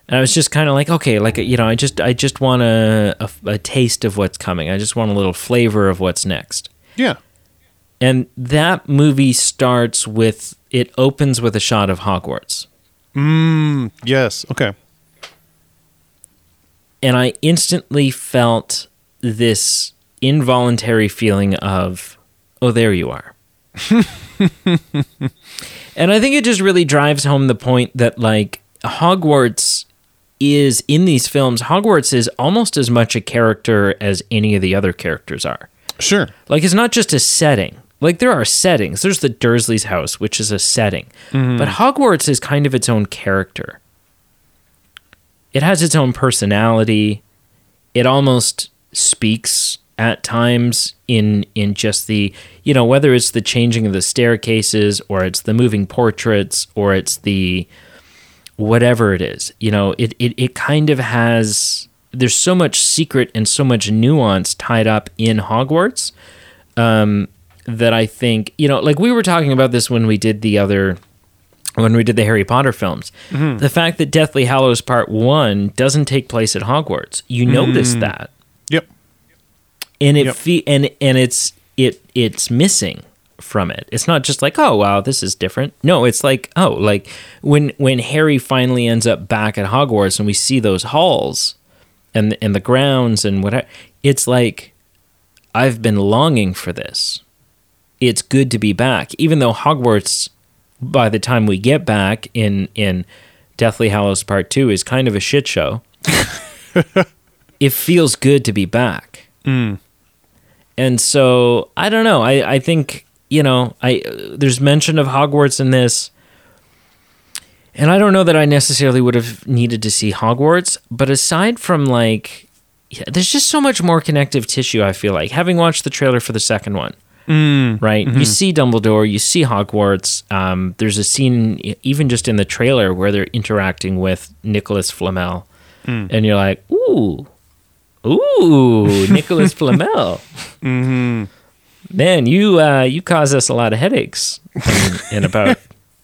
And I was just kind of like, okay, like you know, I just I just want a, a a taste of what's coming. I just want a little flavor of what's next. yeah. And that movie starts with it opens with a shot of Hogwarts. Mm, yes. Okay. And I instantly felt this involuntary feeling of, oh, there you are. and I think it just really drives home the point that, like, Hogwarts is in these films, Hogwarts is almost as much a character as any of the other characters are. Sure. Like, it's not just a setting. Like, there are settings. There's the Dursley's house, which is a setting. Mm-hmm. But Hogwarts is kind of its own character. It has its own personality. It almost speaks at times in in just the you know whether it's the changing of the staircases or it's the moving portraits or it's the whatever it is you know it it, it kind of has there's so much secret and so much nuance tied up in hogwarts um, that i think you know like we were talking about this when we did the other when we did the harry potter films mm-hmm. the fact that deathly hallows part one doesn't take place at hogwarts you mm. notice that Yep. and it Yep. fe- and and it's it it's missing from it. It's not just like oh wow this is different. No, it's like oh like when when Harry finally ends up back at Hogwarts and we see those halls and and the grounds and whatever. It's like I've been longing for this. It's good to be back, even though Hogwarts by the time we get back in in Deathly Hallows Part Two is kind of a shit show. it feels good to be back. And so I don't know. I, I think you know I uh, there's mention of Hogwarts in this, and I don't know that I necessarily would have needed to see Hogwarts. But aside from like, yeah, there's just so much more connective tissue. I feel like having watched the trailer for the second one. Right, you see Dumbledore, you see Hogwarts. Um, there's a scene, even just in the trailer, where they're interacting with Nicholas Flamel, and you're like, "Ooh, Ooh, Nicholas Flamel. Man, you uh, you cause us a lot of headaches in, in about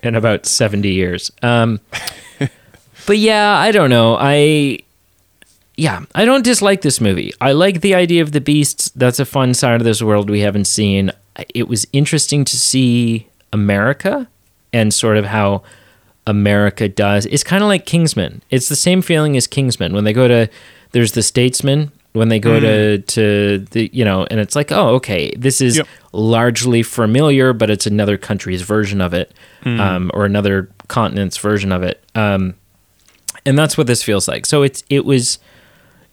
in about seventy years. Um, but yeah, I don't know. I yeah, I don't dislike this movie. I like the idea of the beasts. That's a fun side of this world we haven't seen. It was interesting to see America and sort of how America does. It's kind of like Kingsman. It's the same feeling as Kingsman when they go to there's the statesman when they go to to the you know and it's like oh okay this is Yep. largely familiar but it's another country's version of it um, or another continent's version of it um, and that's what this feels like so it's it was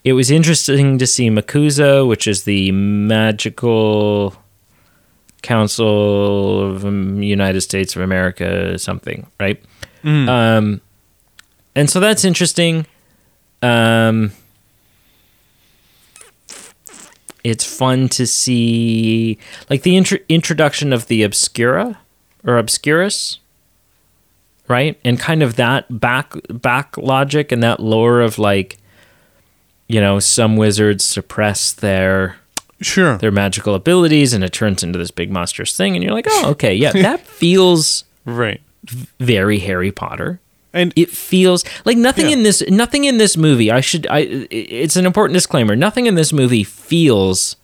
it was interesting to see MACUSA which is the magical council of United States of America something right um, and so that's interesting. Um, it's fun to see, like the intro- introduction of the Obscura or Obscurus, right? And kind of that back back logic and that lore of like, you know, some wizards suppress their Sure. their magical abilities, and it turns into this big monstrous thing, and you're like, oh, okay, yeah, that feels Right. very Harry Potter. And It feels like nothing Yeah. in this nothing in this movie. I should I i- it's an important disclaimer. Nothing in this movie feels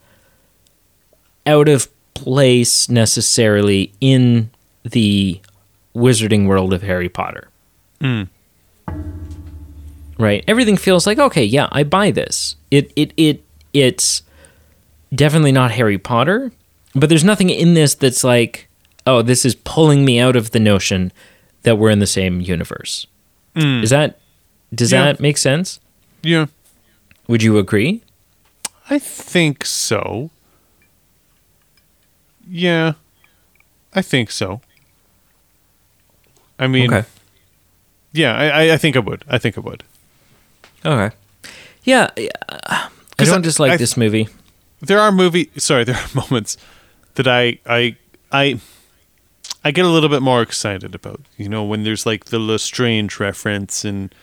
out of place necessarily in the wizarding world of Harry Potter. Hmm. Right? Everything feels like okay, yeah, I buy this. It it it it's definitely not Harry Potter, but there's nothing in this that's like, oh, this is pulling me out of the notion that we're in the same universe. Mm. Is that does Yeah. that make sense? yeah, Would you agree? I think so. Yeah, I think so. I mean, yeah, I, I- I think I would. I think I would. Okay. Yeah, uh, I 'Cause don't I- dislike I- this movie. There are movie. Sorry, there are moments that I I I I get a little bit more excited about. You know, when there's like the Lestrange reference and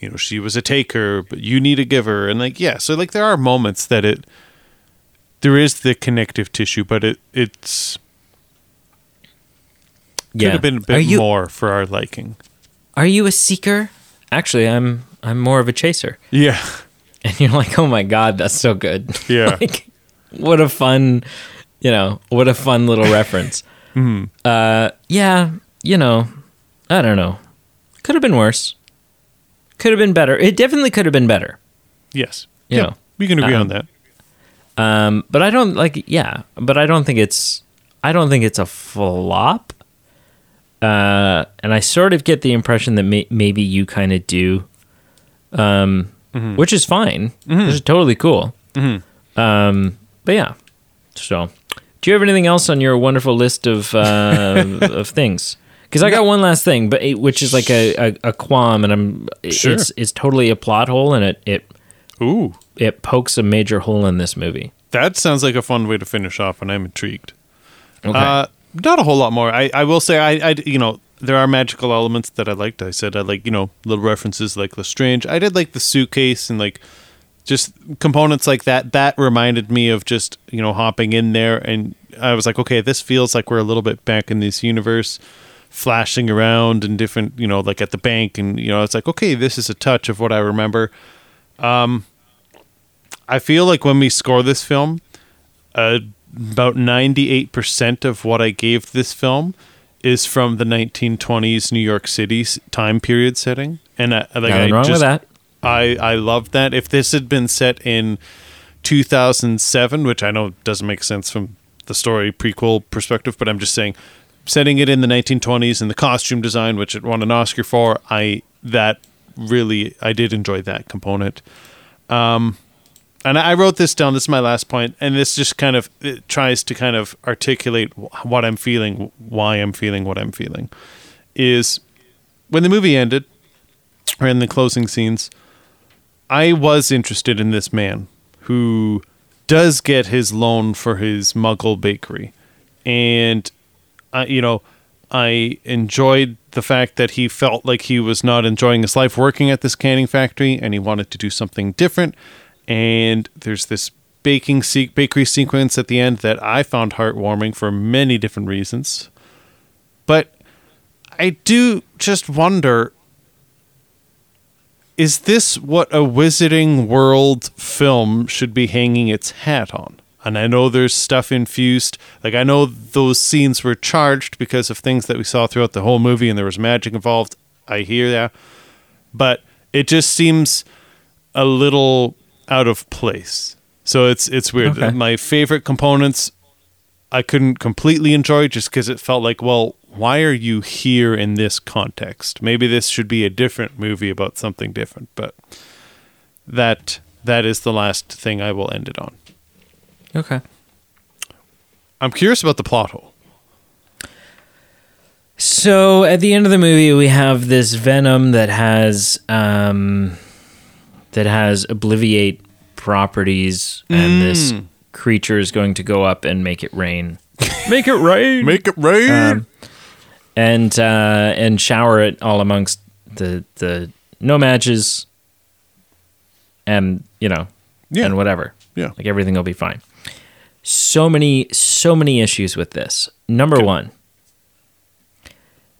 you know she was a taker, but you need a giver, and like yeah, so like there are moments that it there is the connective tissue, but it it's could Yeah. have been a bit you more for our liking. are you a seeker? Actually, I'm I'm more of a chaser. Yeah, And you're like, "Oh my god, that's so good." Yeah. like what a fun, you know, what a fun little reference. Mm-hmm. Uh yeah, you know, I don't know. Could have been worse. Could have been better. It definitely could have been better. yes, You yeah, know, we can agree um, on that. Um, but I don't like, yeah, but I don't think it's, I don't think it's a flop. Uh, and I sort of get the impression that may- maybe you kind of do, um, which is fine, which is totally cool. Um, but yeah, so do you have anything else on your wonderful list of uh, of things? Because I got one last thing, but it, which is like a, a, a qualm, and I'm Sure. it's it's totally a plot hole, and it it Ooh, it pokes a major hole in this movie. that sounds like a fun way to finish off, and I'm intrigued. Okay. Uh, not a whole lot more. I, I will say I, I you know there are magical elements that I liked. I said I like you know little references like Lestrange. I did like the suitcase and like just components like that. That reminded me of just you know hopping in there, and I was like, okay, this feels like we're a little bit back in this universe, flashing around and different you know like at the bank, and you know it's like okay, this is a touch of what I remember. Um, I feel like when we score this film, uh, about 98% of what I gave this film is from the 1920s New York City time period setting. And I, like, Nothing I wrong just, with that. I, I love that. If this had been set in 2007, which I know doesn't make sense from the story prequel perspective, but I'm just saying, setting it in the 1920s and the costume design, which it won an Oscar for, I that really I did enjoy that component. Um, and I wrote this down. This is my last point, and this just kind of tries to kind of articulate what I'm feeling, why I'm feeling what I'm feeling. Is when the movie ended, or in the closing scenes, I was interested in this man who does get his loan for his Muggle bakery, and I, you know, I enjoyed the fact that he felt like he was not enjoying his life working at this canning factory, and he wanted to do something different. And there's this baking se- bakery sequence at the end that I found heartwarming for many different reasons. But I do just wonder is this what a Wizarding World film should be hanging its hat on? And I know there's stuff infused. Like, I know those scenes were charged because of things that we saw throughout the whole movie and there was magic involved. I hear that. But it just seems a little out of place. So it's it's weird. Okay. My favorite components I couldn't completely enjoy just because it felt like, well, why are you here in this context? Maybe this should be a different movie about something different. But that that is the last thing I will end it on. Okay. I'm curious about the plot hole. So at the end of the movie, we have this venom that has um, that has obliviate properties, and this creature is going to go up and make it rain. make it rain. Make it rain. um, and uh, and shower it all amongst the the No-Majs, and you know, Yeah. and whatever. Yeah. like everything will be fine. So many, so many issues with this. Number one,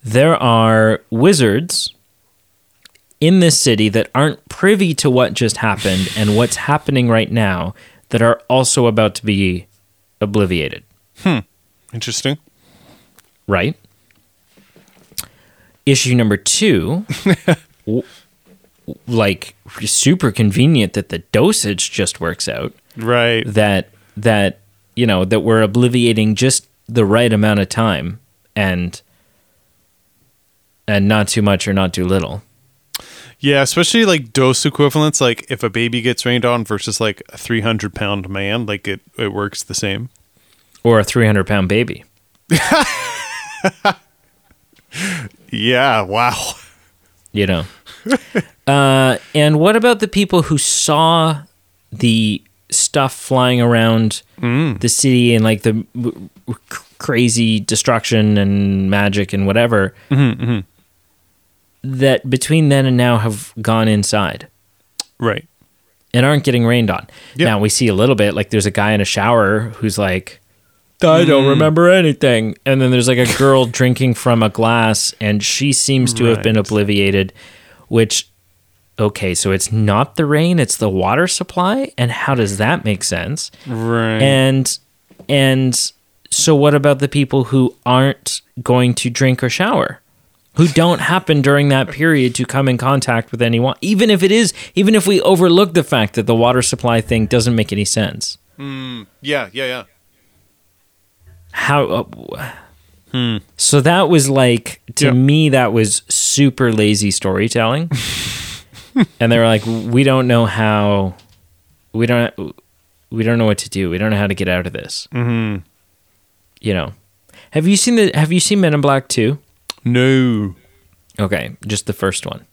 there are wizards in this city that aren't privy to what just happened and what's happening right now that are also about to be obliviated hmm. Interesting. right? Issue number two, w- like super convenient that the dosage just works out. Right. That that you know that we're obliviating just the right amount of time and and not too much or not too little. Yeah, especially like dose equivalents. Like if a baby gets rained on versus like a 300 pound man, like it, it works the same. Or a three hundred pound baby. Yeah. Wow. you know. uh, and what about the people who saw the stuff flying around mm. the city and like the w- w- crazy destruction and magic and whatever mm-hmm, mm-hmm. That between then and now have gone inside Right. and aren't getting rained on. Now we see a little bit like there's a guy in a shower who's like, I don't mm. remember anything. And then there's like a girl drinking from a glass and she seems to have been Right. obliviated, which, okay, so it's not the rain, it's the water supply. And how does that make sense? Right. And, and so what about the people who aren't going to drink or shower? Who don't happen during that period to come in contact with anyone, even if it is, even if we overlook the fact that the water supply thing doesn't make any sense. yeah. Yeah. Yeah. how uh, so that was like to Yeah. me that was super lazy storytelling and they were like we don't know how we don't we don't know what to do we don't know how to get out of this mm-hmm. you know have you seen the have you seen men in black 2 No. okay just the first one.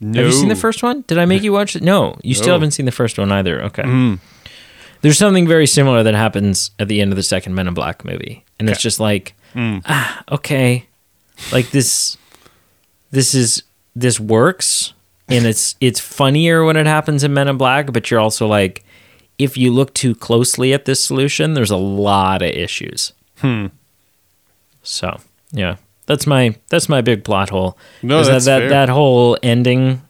No. have you seen the first one? Did i make you watch it? No you still No. haven't seen the first one either. Okay. There's something very similar that happens at the end of the second Men in Black movie, and it's just like, ah, okay, like this, this is this works, and it's it's funnier when it happens in Men in Black, but you're also like, if you look too closely at this solution, there's a lot of issues. Hmm. So yeah, that's my that's my big plot hole. No, that's that, that fair. that whole ending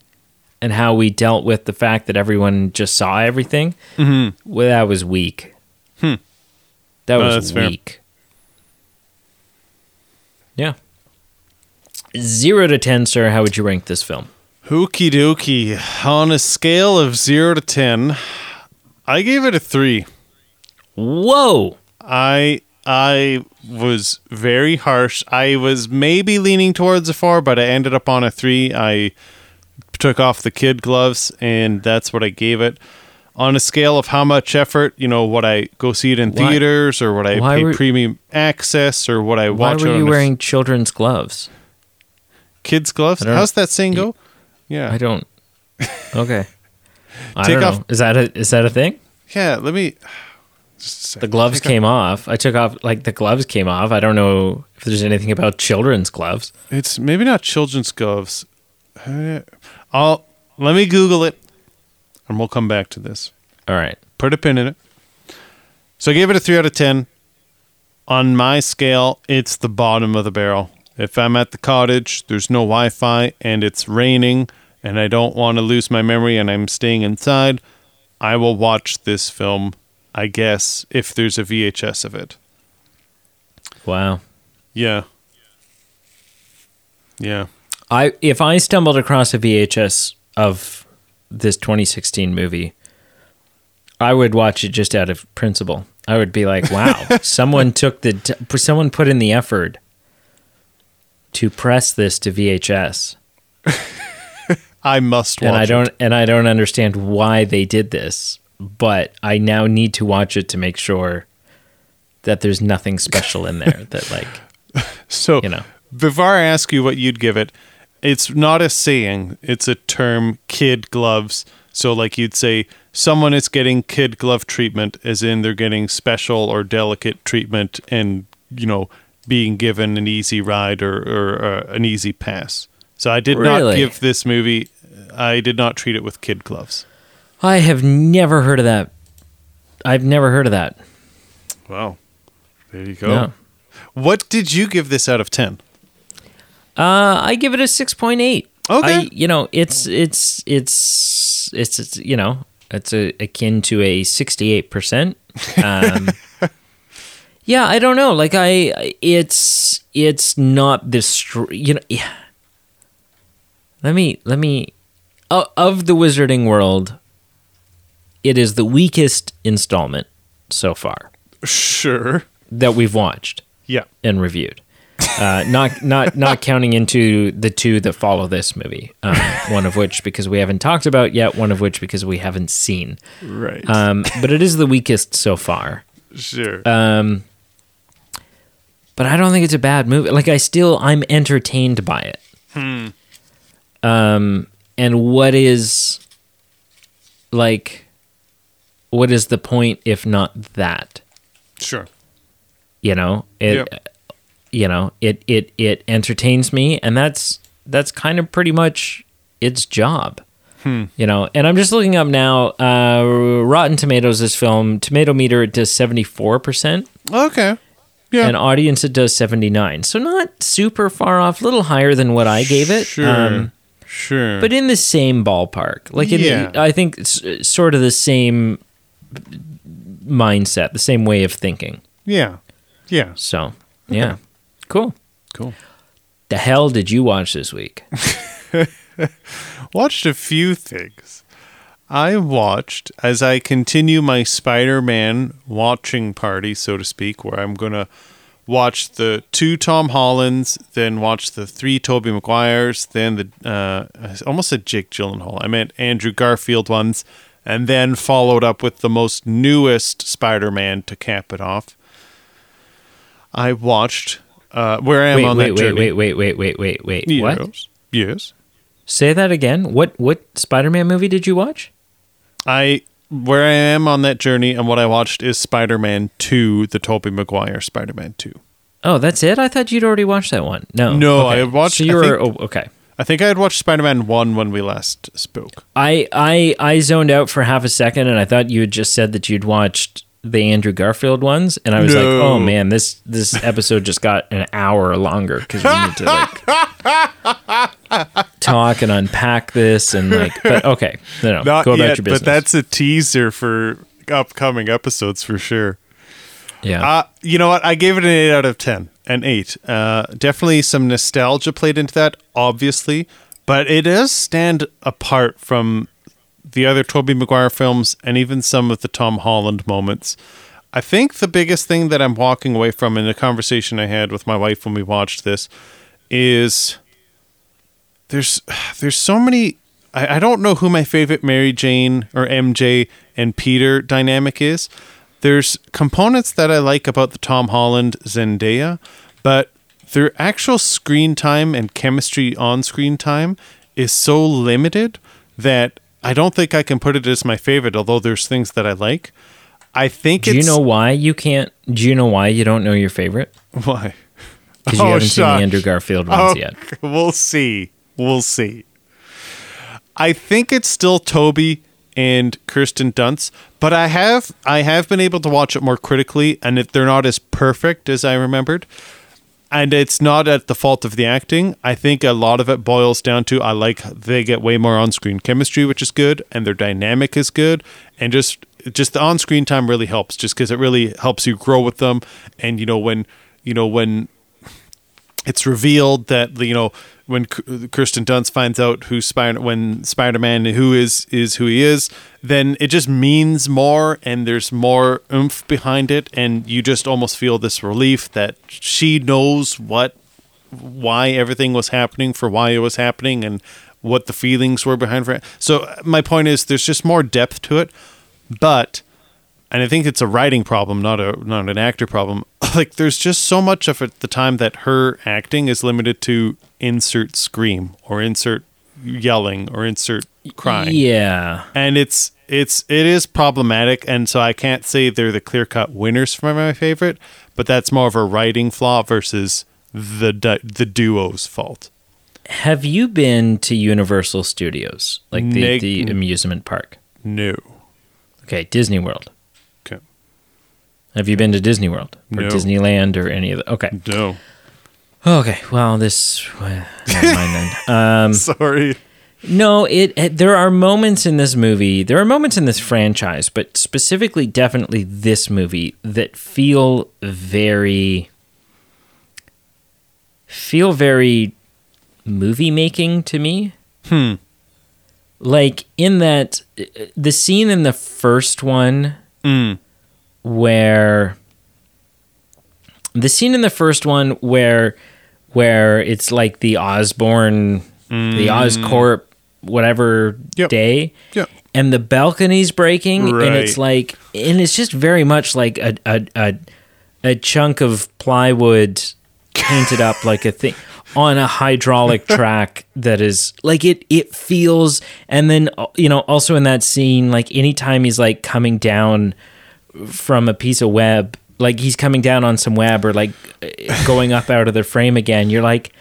and how we dealt with the fact that everyone just saw everything. Mm-hmm. Well, that was weak. Hmm. That No, was that's fair. weak. Yeah. Zero to ten, sir. How would you rank this film? Hookie dookie. On a scale of zero to ten, I gave it a three. Whoa! I I was very harsh. I was maybe leaning towards a four, but I ended up on a three. I took off the kid gloves, and that's what I gave it. On a scale of how much effort, you know, would I go see it in Why- theaters, or would I pay were- premium access, or would I Why watch were it you on a wearing children's gloves? kids gloves? How's that saying go? Yeah, I don't. Okay. I Take don't off- know. Is that a is that a thing? yeah. Let me. Just The gloves came off. I took off like the gloves came off. I don't know if there's anything about children's gloves. It's maybe not children's gloves. I'll let me Google it, and we'll come back to this. All right. Put a pin in it. So I gave it a three out of ten. On my scale, it's the bottom of the barrel. If I'm at the cottage, there's no Wi-Fi, and it's raining, and I don't want to lose my memory, and I'm staying inside, I will watch this film. I guess if there's a VHS of it. Wow. Yeah. Yeah. I if I stumbled across a VHS of this 2016 movie, I would watch it just out of principle. I would be like, "Wow, someone took the t- someone put in the effort to press this to VHS." I must watch and I don't and I don't understand why they did this, but I now need to watch it to make sure that there's nothing special in there that like So, you know. before I ask you what you'd give it, it's not a saying, it's a term kid gloves. So, like you'd say, someone is getting kid glove treatment, as in they're getting special or delicate treatment and, you know, being given an easy ride or, or uh, an easy pass. So, I did not give this movie, I did not treat it with kid gloves. I have never heard of that. I've never heard of that. Wow. There you go. No. What did you give this out of 10? Uh, I give it a six point eight. Okay. I, you know, it's it's it's it's, it's you know, it's a, akin to a sixty eight percent. Um, yeah, I don't know. Like I, it's it's not this. Str- you know, yeah. Let me let me o- of the Wizarding World. It is the weakest installment so far Sure. that we've watched Yeah. and reviewed. Uh, not not not counting into the two that follow this movie. Um, one of which because we haven't talked about yet. One of which because we haven't seen. Right. Um, but it is the weakest so far. sure. Um, but I don't think it's a bad movie. Like I still I'm entertained by it. Hmm. Um, and what is like, what is the point if not that? sure. you know it Yeah. you know it it it entertains me and that's that's kind of pretty much its job you know and i'm just looking up now uh rotten tomatoes this film tomato meter it does 74% Okay. Yeah. and audience it does 79 so not super far off a little higher than what i gave it Sure. um, sure. but in the same ballpark like in, Yeah. i think it's sort of the same mindset the same way of thinking yeah. Yeah. so yeah cool Cool. the hell did you watch this week? Watched a few things. I watched as I continue my Spider-Man watching party, so to speak, where I'm gonna watch the two Tom Hollands, then watch the three Tobey Maguires, then the uh, I almost said Jake Gyllenhaal. I meant Andrew Garfield ones, and then followed up with the most newest Spider-Man to cap it off. I watched uh, where I am Wait, on wait, that wait, journey. wait, wait, wait, wait, wait, wait. What? Yes. Yes. Say that again. What what Spider-Man movie did you watch? I where I am on that journey, and what I watched is Spider Man Two, the Tobey Maguire Spider Man Two. Oh, that's it. I thought you'd already watched that one. No, No, okay. I watched- So you were oh, okay. I think I had watched Spider Man One when we last spoke. I I I zoned out for half a second, and I thought you had just said that you'd watched the Andrew Garfield ones, and I was like, oh man, this this episode just got an hour longer because we need to like talk and unpack this and like. But okay, no, no, Not go about yet, your business. but that's a teaser for upcoming episodes for sure. yeah. Uh, you know what? I gave it an 8 out of 10. An 8. Uh, definitely some nostalgia played into that, obviously, but it does stand apart from the other Tobey Maguire films and even some of the Tom Holland moments. I think the biggest thing that I'm walking away from in the conversation I had with my wife when we watched this is there's there's so many I, I don't know who my favorite Mary Jane or MJ and Peter dynamic is. There's components that I like about the Tom Holland Zendaya, but their actual screen time and chemistry on screen time is so limited that I don't think I can put it as my favorite, although there's things that I like. I think do you know why you can't? Do you know why you don't know your favorite? why? Because you Oh, haven't seen shucks. the Andrew Garfield ones Oh, yet. We'll see. We'll see. I think it's still Tobey and Kirsten Dunst, but I have I have been able to watch it more critically, and it, they're not as perfect as I remembered. And it's not at the fault of the acting. I think a lot of it boils down to I like they get way more on-screen chemistry, which is good, and their dynamic is good, and just just the on-screen time really helps, just because it really helps you grow with them. And you know when you know when it's revealed that you know when Kirsten Dunst finds out who Spider when Spider Man who is is who he is, then it just means more and there's more oomph behind it, and you just almost feel this relief that she knows what why everything was happening for why it was happening and what the feelings were behind it. So uh, my point is there's just more depth to it, but and I think it's a writing problem, not a not an actor problem. Like there's just so much of it the time that her acting is limited to insert scream or insert yelling or insert crying. Yeah. And it's it's it is problematic and so I can't say they're the clear-cut winners for my favorite, but that's more of a writing flaw versus the du- the duo's fault. Have you been to Universal Studios, like the, Neg- the amusement park? No. Okay, Disney World. Have you been to Disney World or No. Disneyland or any of the? Okay. No. Okay. Well, this. well, Never mind then. Um, Sorry. no, it, it. There are moments in this movie. There are moments in this franchise, but specifically, definitely this movie that feel very. Feel very movie making to me. Hmm. Like in that uh, the scene in the first one Mm. Where the scene in the first one where where it's like the Osborn the Oscorp whatever Mm. Yep. day Yep. and the balcony's breaking and it's like and it's just very much like a a a, a chunk of plywood painted up like a thing on a hydraulic track that is like it it feels and then uh, you know also in that scene like anytime he's like coming down from a piece of web like he's coming down on some web or like uh, going up out of the frame again you're like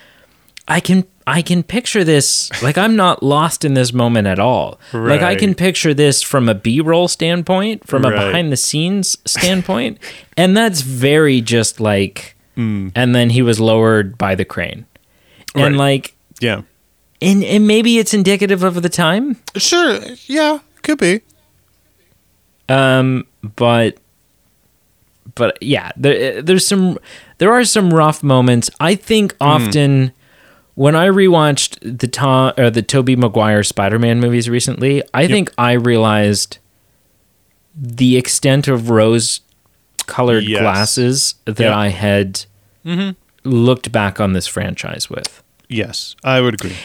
i can i can picture this like i'm not lost in this moment at all like i can picture this from a b-roll standpoint from a Right. behind the scenes standpoint and that's very just like Mm. and then he was lowered by the crane and Right. like Yeah. and, and maybe it's indicative of the time Sure. Yeah. Could be. um but but yeah there, eh, there's some there are some rough moments i think hmm. often when i rewatched the tom or the tobey maguire spider-man movies recently i think i realized the extent of rose colored Yes. glasses that Yeah. i had mm-hmm. looked back on this franchise with Yes, I would agree.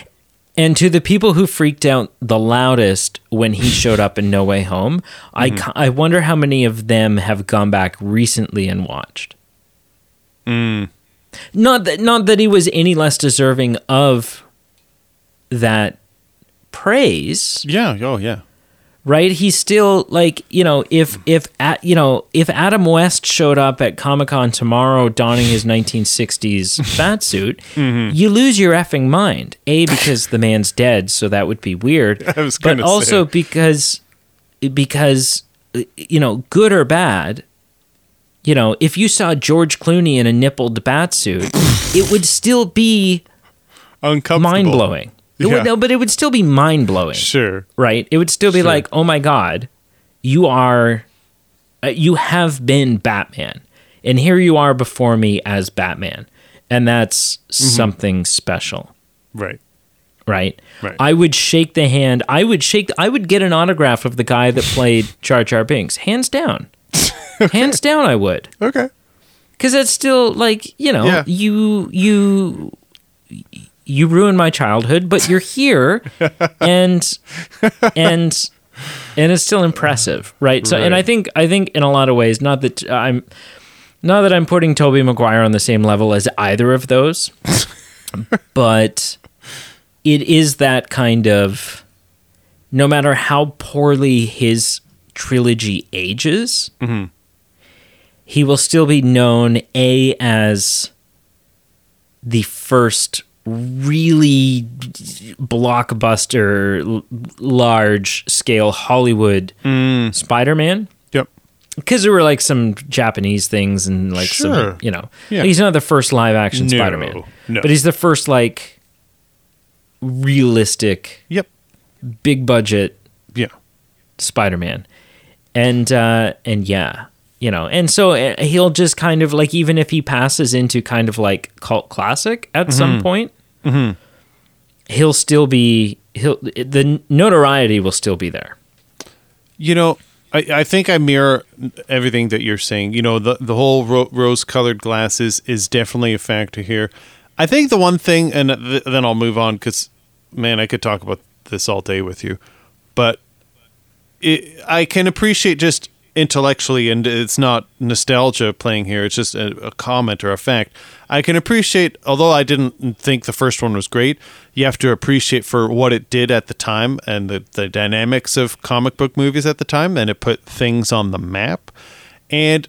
And to the people who freaked out the loudest when he showed up in No Way Home, I, Mm-hmm. ca- I wonder how many of them have gone back recently and watched. Mm. Not that not that he was any less deserving of that praise, Yeah. Oh, yeah. Right? He's still like, you know, if if at, you know, if Adam West showed up at Comic-Con tomorrow donning his 1960s bat suit, Mm-hmm. you lose your effing mind. A because the man's dead, so that would be weird. But also say. because because you know, good or bad, you know, if you saw George Clooney in a nippled bat suit, it would still be Uncomfortable. It Yeah. would, no, but it would still be mind blowing Sure. right? It would still be Sure. like, oh my god, you are, uh, you have been Batman, and here you are before me as Batman, and that's Mm-hmm. something special, Right. right? Right. I would shake the hand. I would shake. I would get an autograph of the guy that played Jar Jar Binks, hands down, hands down. I would, Okay. because it's still like you know, Yeah. you you you ruined my childhood, but you're here, and and and it's still impressive, right? So, and I think I think in a lot of ways, not that I'm not that I'm putting Tobey Maguire on the same level as either of those, but it is that kind of no matter how poorly his trilogy ages, mm-hmm. he will still be known a as the first really blockbuster large scale hollywood spider-man Yep. because there were like some japanese things and like Sure. some you know Yeah. he's not the first live action No, spider-man no. but he's the first like realistic Yep. big budget Yeah. Spider-Man, and uh, and yeah, you know, and so uh, he'll just kind of like even if he passes into kind of like cult classic at some point, Mm-hmm. he'll still be he'll the notoriety will still be there. You know, I, I think I mirror everything that you're saying. You know, the the whole ro- rose-colored glasses is definitely a factor here. I think the one thing, and th- then I'll move on because, man, I could talk about this all day with you, but it, I can appreciate just intellectually, and it's not nostalgia playing here. It's just a, a comment or a fact. I can appreciate, although I didn't think the first one was great. You have to appreciate for what it did at the time and the the dynamics of comic book movies at the time, and it put things on the map. And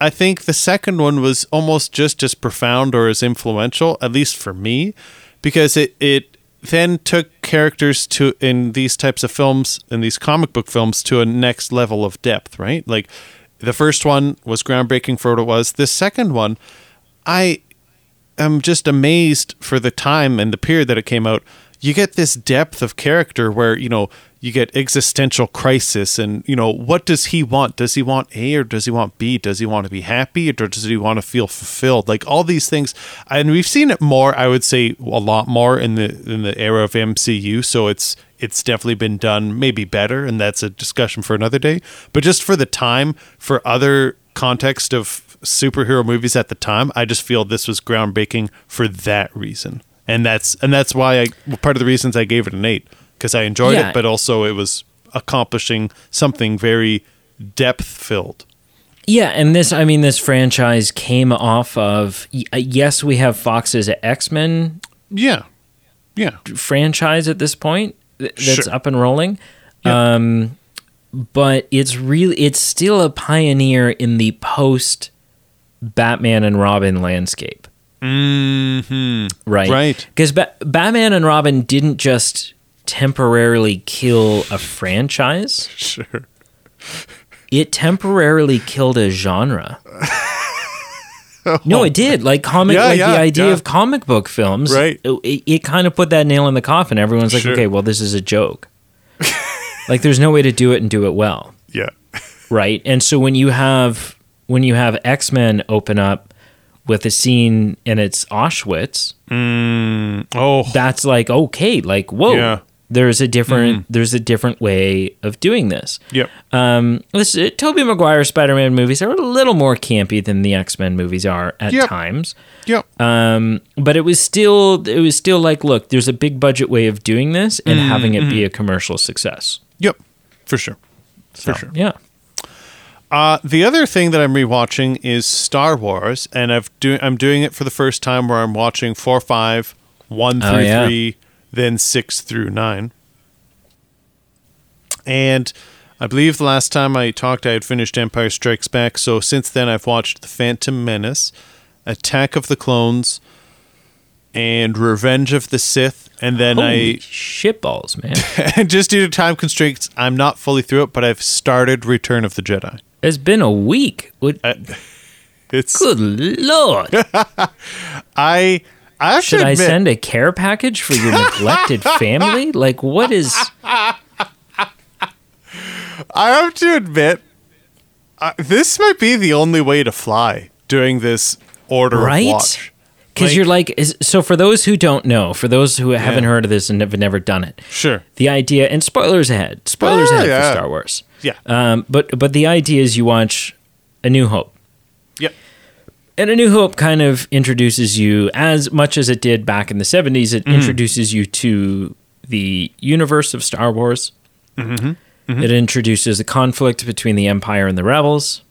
I think the second one was almost just as profound or as influential, at least for me, because it it then took characters to in these types of films in these comic book films to a next level of depth, right? Like the first one was groundbreaking for what it was. The second one, I am just amazed for the time and the period that it came out. You get this depth of character where, you know, you get existential crisis and, you know, what does he want? Does he want A or does he want B? Does he want to be happy or does he want to feel fulfilled? Like all these things. And we've seen it more, I would say a lot more in the in the era of MCU, so it's it's definitely been done maybe better and that's a discussion for another day. But just for the time for other context of superhero movies at the time, I just feel this was groundbreaking for that reason. And that's and that's why I part of the reasons I gave it an 8 because I enjoyed Yeah. it but also it was accomplishing something very depth filled. Yeah, and this I mean this franchise came off of uh, yes, we have Fox's X-Men Yeah. Yeah. franchise at this point that's Sure. up and rolling. Yeah. Um, but it's really it's still a pioneer in the post Batman and Robin landscape, Mhm. right? Right. Because ba- Batman and Robin didn't just temporarily kill a franchise; Sure. it temporarily killed a genre. No, it did. Like comic, Yeah, like yeah, the idea yeah. of comic book films, Right. It, it, kind of put that nail in the coffin. Everyone's like, Sure. okay, well, this is a joke. like, there's no way to do it and do it well, Yeah. right? And so when you have when you have X Men open up with a scene and it's Auschwitz, Oh. that's like okay, like whoa, Yeah. there's a different there's a different way of doing this. Yep. Um, this uh, Tobey Maguire Spider-Man movies are a little more campy than the X-Men movies are at Yep. times. Yep. Um, but it was still it was still like, look, there's a big budget way of doing this and having it be a commercial success. Yep. For sure. For sure. Yeah. Uh, the other thing that I'm rewatching is Star Wars, and I've do I'm doing it for the first time where I'm watching four, five, one Oh, through yeah. three, then six through nine. And I believe the last time I talked, I had finished Empire Strikes Back. So since then, I've watched The Phantom Menace, Attack of the Clones, and Revenge of the Sith. And then Holy I shitballs, man. and just due to time constraints, I'm not fully through it, but I've started Return of the Jedi. It's been a week. What, It's good lord. I I Should to I send a care package for your neglected family? Like, what is. I have to admit, uh, this might be the only way to fly during this order Right? of watch. Because Like- you're like, is, so for those who don't know, for those who haven't Yeah. heard of this and have never done it, Sure. the idea, and spoilers ahead, spoilers Ah, ahead yeah. for Star Wars. Yeah. Um, but but the idea is you watch A New Hope, Yep. and A New Hope kind of introduces you as much as it did back in the '70s. It introduces you to the universe of Star Wars. It introduces the conflict between the Empire and the Rebels.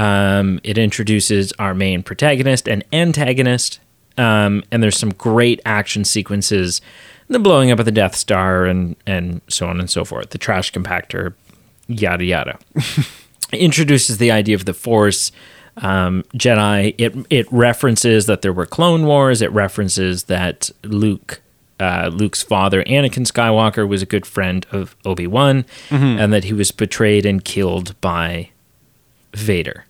Um, it introduces our main protagonist and antagonist, um, and there's some great action sequences, the blowing up of the Death Star, and and so on and so forth. The trash compactor, yada yada. introduces the idea of the Force, um, Jedi. It it references that there were clone wars. It references that Luke. Uh, Luke's father, Anakin Skywalker, was a good friend of Obi Wan, and that he was betrayed and killed by Vader.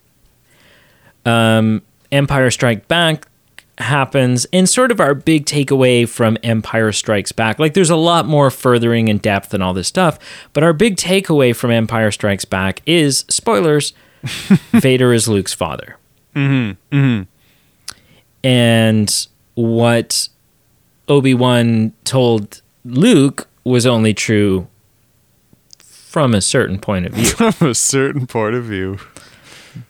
Um, Empire Strike Back happens, and sort of our big takeaway from Empire Strikes Back. Like, there's a lot more furthering and depth and all this stuff, but our big takeaway from Empire Strikes Back is spoilers: Vader is Luke's father. Mm-hmm. And what Obi Wan told Luke was only true from a certain point of view From a certain point of view.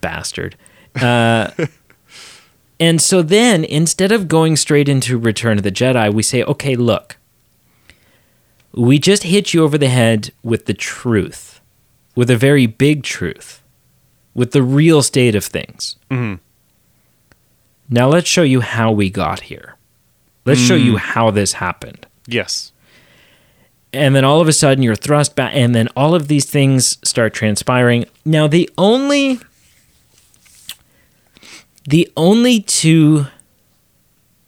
bastard. Uh, and so then, instead of going straight into Return of the Jedi, we say, okay, look, we just hit you over the head with the truth, with a very big truth, with the real state of things. Now let's show you how we got here. Let's show you how this happened Yes. and then all of a sudden you're thrust back and then all of these things start transpiring now the only the only two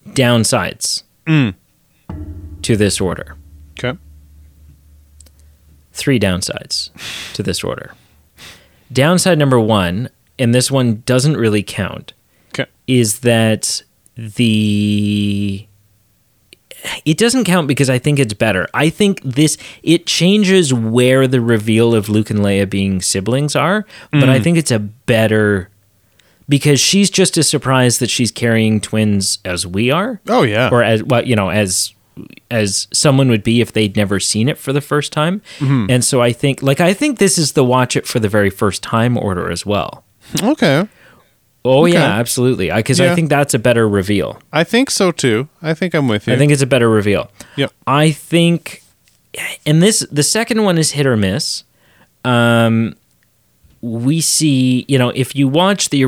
downsides mm. to this order Okay. three downsides to this order downside number one and this one doesn't really count Okay. is that the it doesn't count because I think it's better. I think this it changes where the reveal of Luke and Leia being siblings are, but I mm. think it's a better because she's just as surprised that she's carrying twins as we are, Oh yeah. or as well, you know, as as someone would be if they'd never seen it for the first time. And so I think like I think this is the watch it for the very first time order as well. okay. Oh Okay. yeah, absolutely. Because I Yeah. think that's a better reveal. I think so too. I think I'm with you. I think it's a better reveal. Yep. I think, and this the second one is hit or miss. Um, we see, you know, if you watch the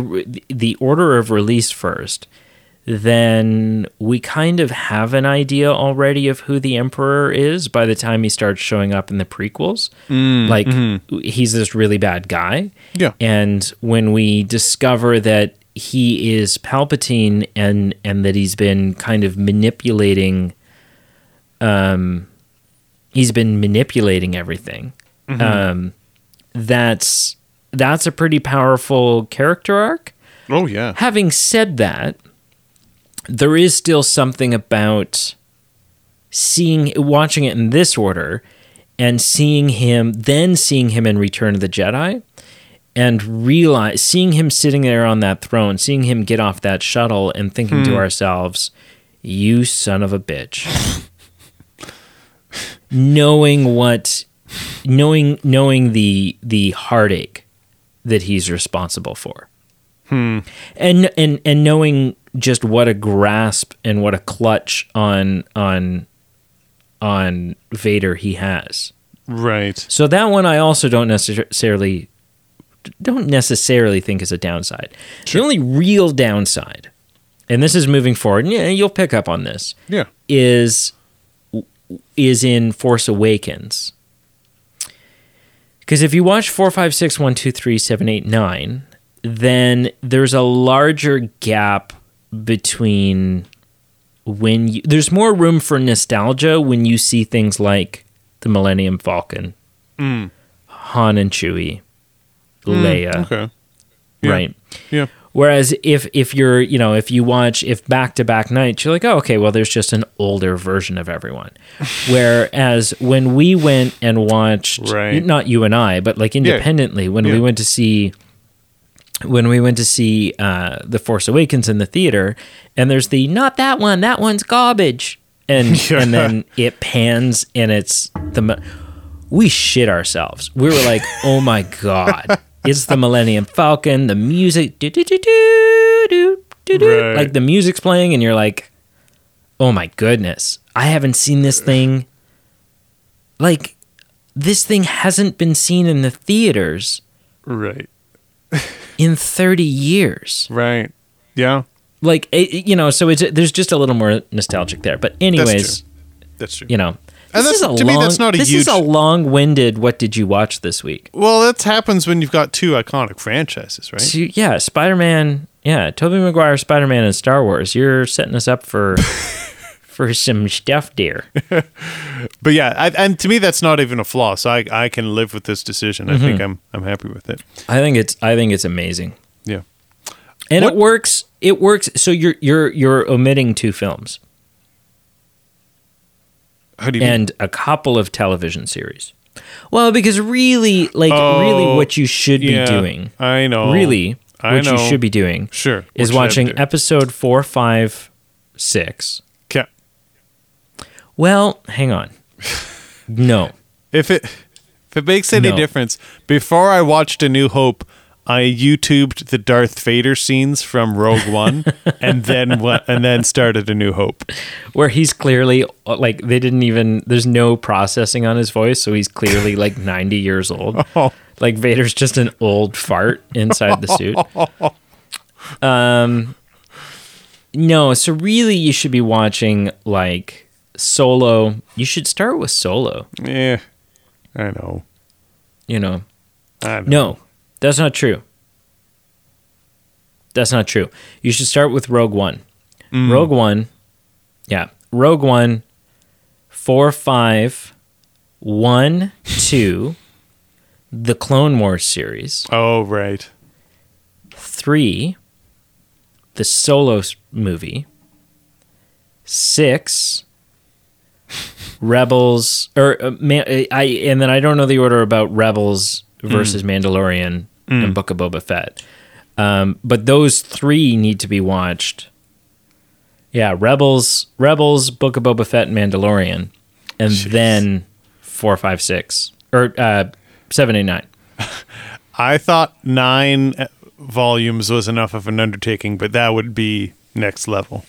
the order of release first, then we kind of have an idea already of who the emperor is by the time he starts showing up in the prequels. like he's this really bad guy. Yeah. And when we discover that he is Palpatine and and that he's been kind of manipulating um he's been manipulating everything. Um that's that's a pretty powerful character arc. Oh yeah. Having said that, there is still something about seeing watching it in this order and seeing him then seeing him in Return of the Jedi and realize seeing him sitting there on that throne, seeing him get off that shuttle and thinking to hmm. ourselves, you son of a bitch. knowing what knowing knowing the the heartache that he's responsible for hmm. and and and knowing just what a grasp and what a clutch on on on Vader he has. Right. So that one I also don't necessarily don't necessarily think is a downside. The only real downside, and this is moving forward, and yeah, you'll pick up on this, Yeah. is is in Force Awakens. Because if you watch four, five, six, one, two, three, seven, eight, nine, then there's a larger gap between when you there's more room for nostalgia when you see things like the Millennium Falcon, mm. Han and Chewie, mm, Leia, Okay. Yeah. right? Yeah. Whereas if if you're you know if you watch if back to back nights you're like oh okay well there's just an older version of everyone. Whereas when we went and watched Right. not you and I but like independently when we went to see when we went to see uh, the Force Awakens in the theater and there's the not that one that one's garbage and Yeah. and then it pans and it's the we shit ourselves. We were like, oh my god, it's the Millennium Falcon. The music, do, do, do, do, do, do, do. Right. like the music's playing, and you're like, oh my goodness, I haven't seen this thing. Like, this thing hasn't been seen in the theaters Right. in 30 years. Right. Yeah. Like, it, you know, so it's there's just a little more nostalgic there. But anyways, That's true. you know. And this that's- is to me, that's not a this is a long-winded. What did you watch this week? Well, that happens when you've got two iconic franchises, right? So, yeah, Spider Man. Yeah, Tobey Maguire, Spider Man, and Star Wars. You're setting us up for for some stuff, dear. But yeah, I, and to me, that's not even a flaw. So I, I can live with this decision. I think mm-hmm. I'm I'm happy with it. I think it's I think it's amazing, Yeah. and What- it works. It works. So you're you're you're omitting two films You? mean? and a couple of television series. Well, because really, like really, Oh, what you should be doing, I know. really, I what you should be doing, Sure. is What should I watching episode four, five, six. Okay. Well, hang on. No. If it if it makes any No. difference, before I watched A New Hope, I YouTubed the Darth Vader scenes from Rogue One, and then what? And then started A New Hope. where he's clearly like they didn't even there's no processing on his voice so he's clearly like 90 years old Oh. like vader's just an old fart inside the suit um no so really you should be watching like solo you should start with solo Yeah, I know. you know I know. no that's not true. That's not true. You should start with rogue one. Mm. Rogue one yeah. Rogue one four five one two the clone wars series. Oh right. three the solo movie. Six rebels or uh, man, uh, i and then i don't know the order about rebels mm. versus mandalorian and book of boba fett um, but those three need to be watched yeah rebels rebels book of boba fett and mandalorian and then four five six or uh, seven eight nine I thought nine uh, volumes was enough of an undertaking, but that would be next level.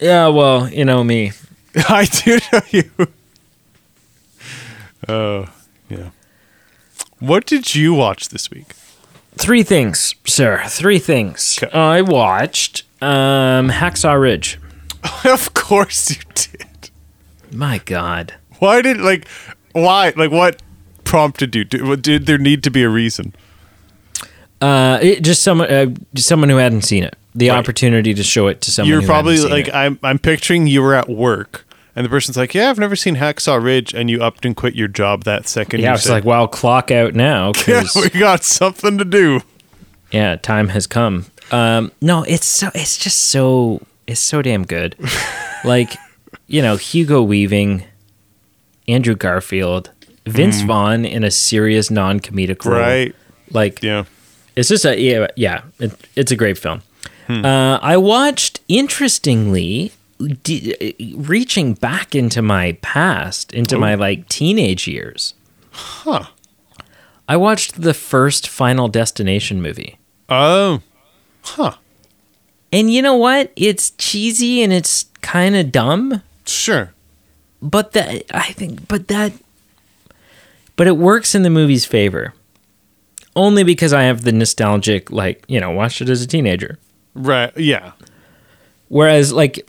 yeah well you know me I do know you. Oh yeah. What did you watch this week? Three things, sir. Three things. Okay. I watched um, Hacksaw Ridge. of course you did. My God. Why did like why like what prompted you? Did, did there need to be a reason? Uh, it, just someone, uh, just someone who hadn't seen it. The Right. opportunity to show it to someone. You're who probably hadn't seen like it. I'm I'm picturing you were at work and the person's like, "Yeah, I've never seen Hacksaw Ridge," and you upped and quit your job that second. yeah, it's said, like, well, clock out now "Yeah, because we got something to do." yeah, time has come. Um, no, it's so it's just so it's so damn good. like, you know, Hugo Weaving, Andrew Garfield, Vince Vaughn in a serious non-comedic role. Mm. Right? Like, Yeah. It's just a yeah, yeah. It, it's a great film. Uh, I watched interestingly, d- uh, reaching back into my past, into my oh. like teenage years. Huh. I watched the first Final Destination movie, Oh. Huh. and you know what? It's cheesy and it's kind of dumb, Sure. but that I think, but that, but it works in the movie's favor. Only because I have the nostalgic, like you know, watched it as a teenager. Right. Yeah. Whereas, like,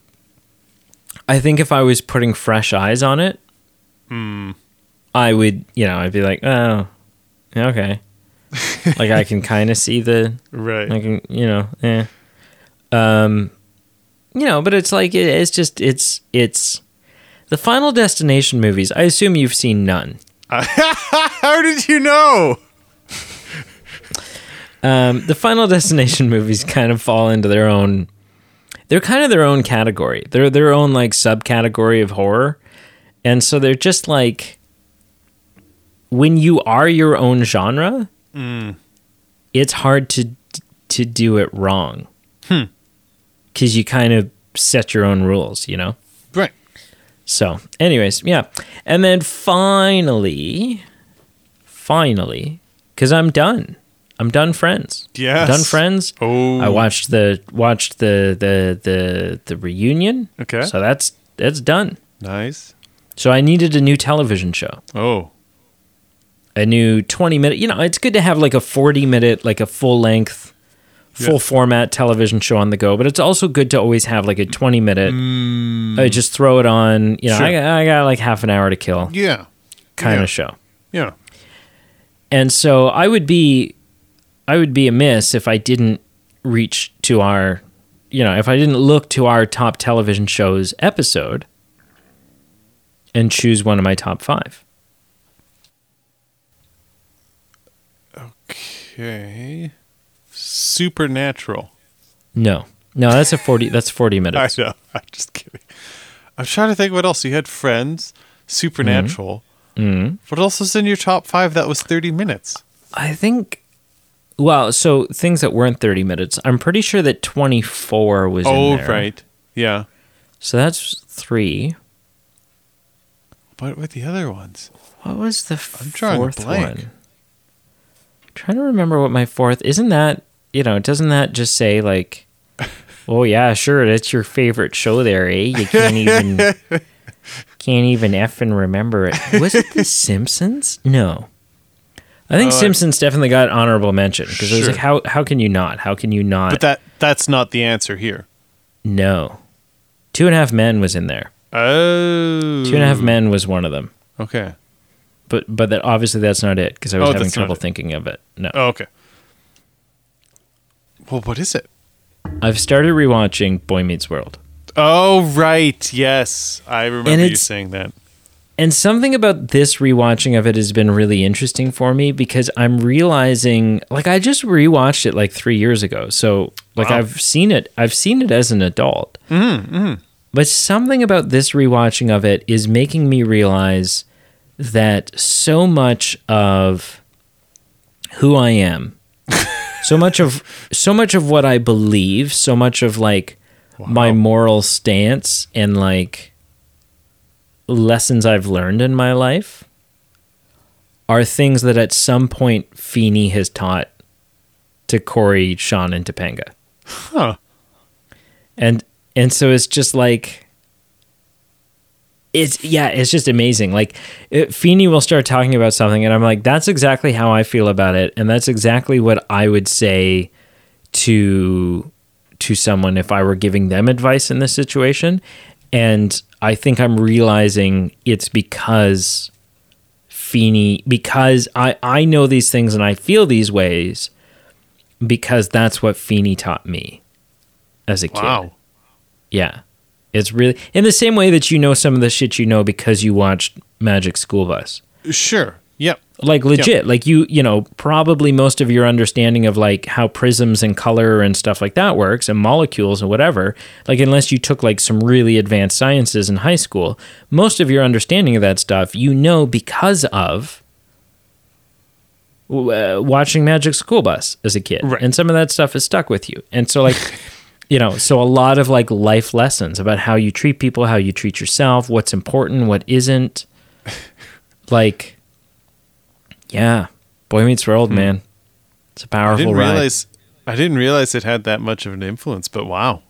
I think if I was putting fresh eyes on it, Hmm. I would, you know, I'd be like, oh, okay. like I can kind of see the Right. I can, you know, eh. Um, you know, but it's like it, it's just it's it's the Final Destination movies. I assume you've seen none. How did you know? Um, the Final Destination movies kind of fall into their own. They're kind of their own category. They're their own like subcategory of horror, and so they're just like when you are your own genre, mm. it's hard to to do it wrong. Hmm. Because you kind of set your own rules, you know. Right. So, anyways, yeah. And then finally, finally, because I'm done. I'm done, friends. Yes. Done, friends. Oh. I watched the watched the the the the reunion. Okay. So that's that's done. Nice. So I needed a new television show, Oh. a new 20 minute. You know, it's good to have like a 40 minute, like a full length, full Yeah. format television show on the go. But it's also good to always have like a 20 minute. Mm. I just throw it on. You know, Sure. I, got, I got like half an hour to kill Yeah. kind Yeah. of show. Yeah. And so I would be I would be amiss if I didn't reach to our you know, if I didn't look to our top television shows episode and choose one of my top 5. Okay. Supernatural. No. No, that's a 40 that's 40 minutes. I know. I'm just kidding. I'm trying to think what else. You had Friends, Supernatural. Mm-hmm. What else was in your top five that was 30 minutes? I think well, so things that weren't 30 minutes. I'm pretty sure that 24 was in Oh, right. Yeah. So that's 3. What were the other ones? What was the I'm drawing fourth blank. one? trying to remember what my fourth isn't that you know doesn't that just say like oh yeah sure that's your favorite show there eh you can't even can't even effing remember it was it the simpsons no i think I- simpsons definitely got honorable mention because it was like how how can you not how can you not But that that's not the answer here. no two and a half men was in there Oh. two and a half men was one of them Okay. but but that obviously that's not it because i was Oh, having trouble thinking of it no Oh, okay. Well, what is it? i've started rewatching boy meets world Oh, right. Yes. I remember you saying that. And something about this rewatching of it has been really interesting for me because I'm realizing like I just rewatched it like 3 years ago. So like Wow. I've seen it I've seen it as an adult. Mm-hmm, mm-hmm. But something about this rewatching of it is making me realize that so much of who I am so much of so much of what I believe, so much of like my moral stance and like lessons I've learned in my life are things that at some point Feeney has taught to Corey, Shawn, and Topanga. Huh. And and so it's just like it's yeah, it's just amazing. Like it, Feeney will start talking about something, and I'm like, that's exactly how I feel about it, and that's exactly what I would say to to someone if I were giving them advice in this situation. And I think I'm realizing it's because Feeney, because I I know these things and I feel these ways because that's what Feeney taught me as a kid. Wow. Yeah. It's really in the same way that you know some of the shit you know because you watched Magic School Bus. Sure. Yep. Like legit, like you, you know, probably most of your understanding of like how prisms and color and stuff like that works and molecules and whatever, like unless you took like some really advanced sciences in high school, most of your understanding of that stuff you know because of uh, watching Magic School Bus as a kid. Right. And some of that stuff is stuck with you. And so like you know, so a lot of like life lessons about how you treat people, how you treat yourself, what's important, what isn't. Like yeah, Boy Meets World, man. It's a Hmm. I powerful didn't ride. realize I didn't realize it had that much of an influence, but wow.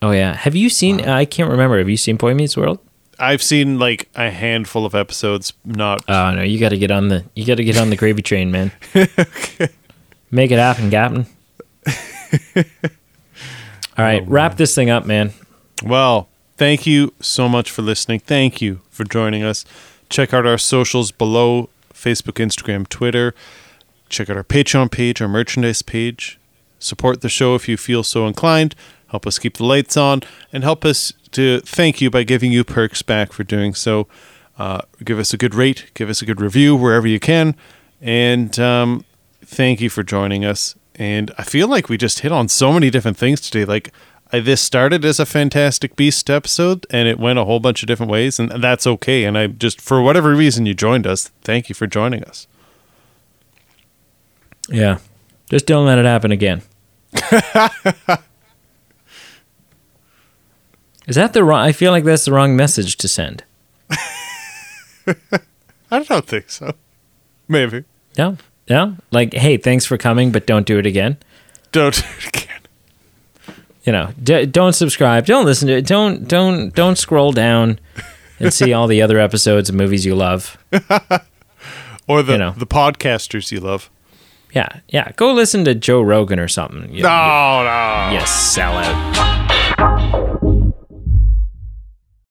Oh yeah, have you seen? I can't remember. Have you seen Boy Meets World? I've seen like a handful of episodes, not Oh no, you got to get on the you got to get on the gravy train, man. Make it happen, Captain. All right, wrap this thing up, man. Well, thank you so much for listening. Thank you for joining us. Check out our socials below Facebook, Instagram, Twitter. Check out our Patreon page, our merchandise page. Support the show if you feel so inclined. Help us keep the lights on and help us to thank you by giving you perks back for doing so. Uh, give us a good rate, give us a good review wherever you can. And um, thank you for joining us. And I feel like we just hit on so many different things today. Like, I, this started as a Fantastic Beast episode and it went a whole bunch of different ways, and that's okay. And I just, for whatever reason you joined us, thank you for joining us. Yeah. Just don't let it happen again. Is that the wrong? I feel like that's the wrong message to send. I don't think so. Maybe. No, no. Like, hey, thanks for coming, but don't do it again. Don't do it again. You know, d- don't subscribe. Don't listen to it. Don't don't don't scroll down and see all the other episodes of movies you love. Or the, You know. the podcasters you love. Yeah, yeah. Go listen to Joe Rogan or something. You, No, no. you sellout.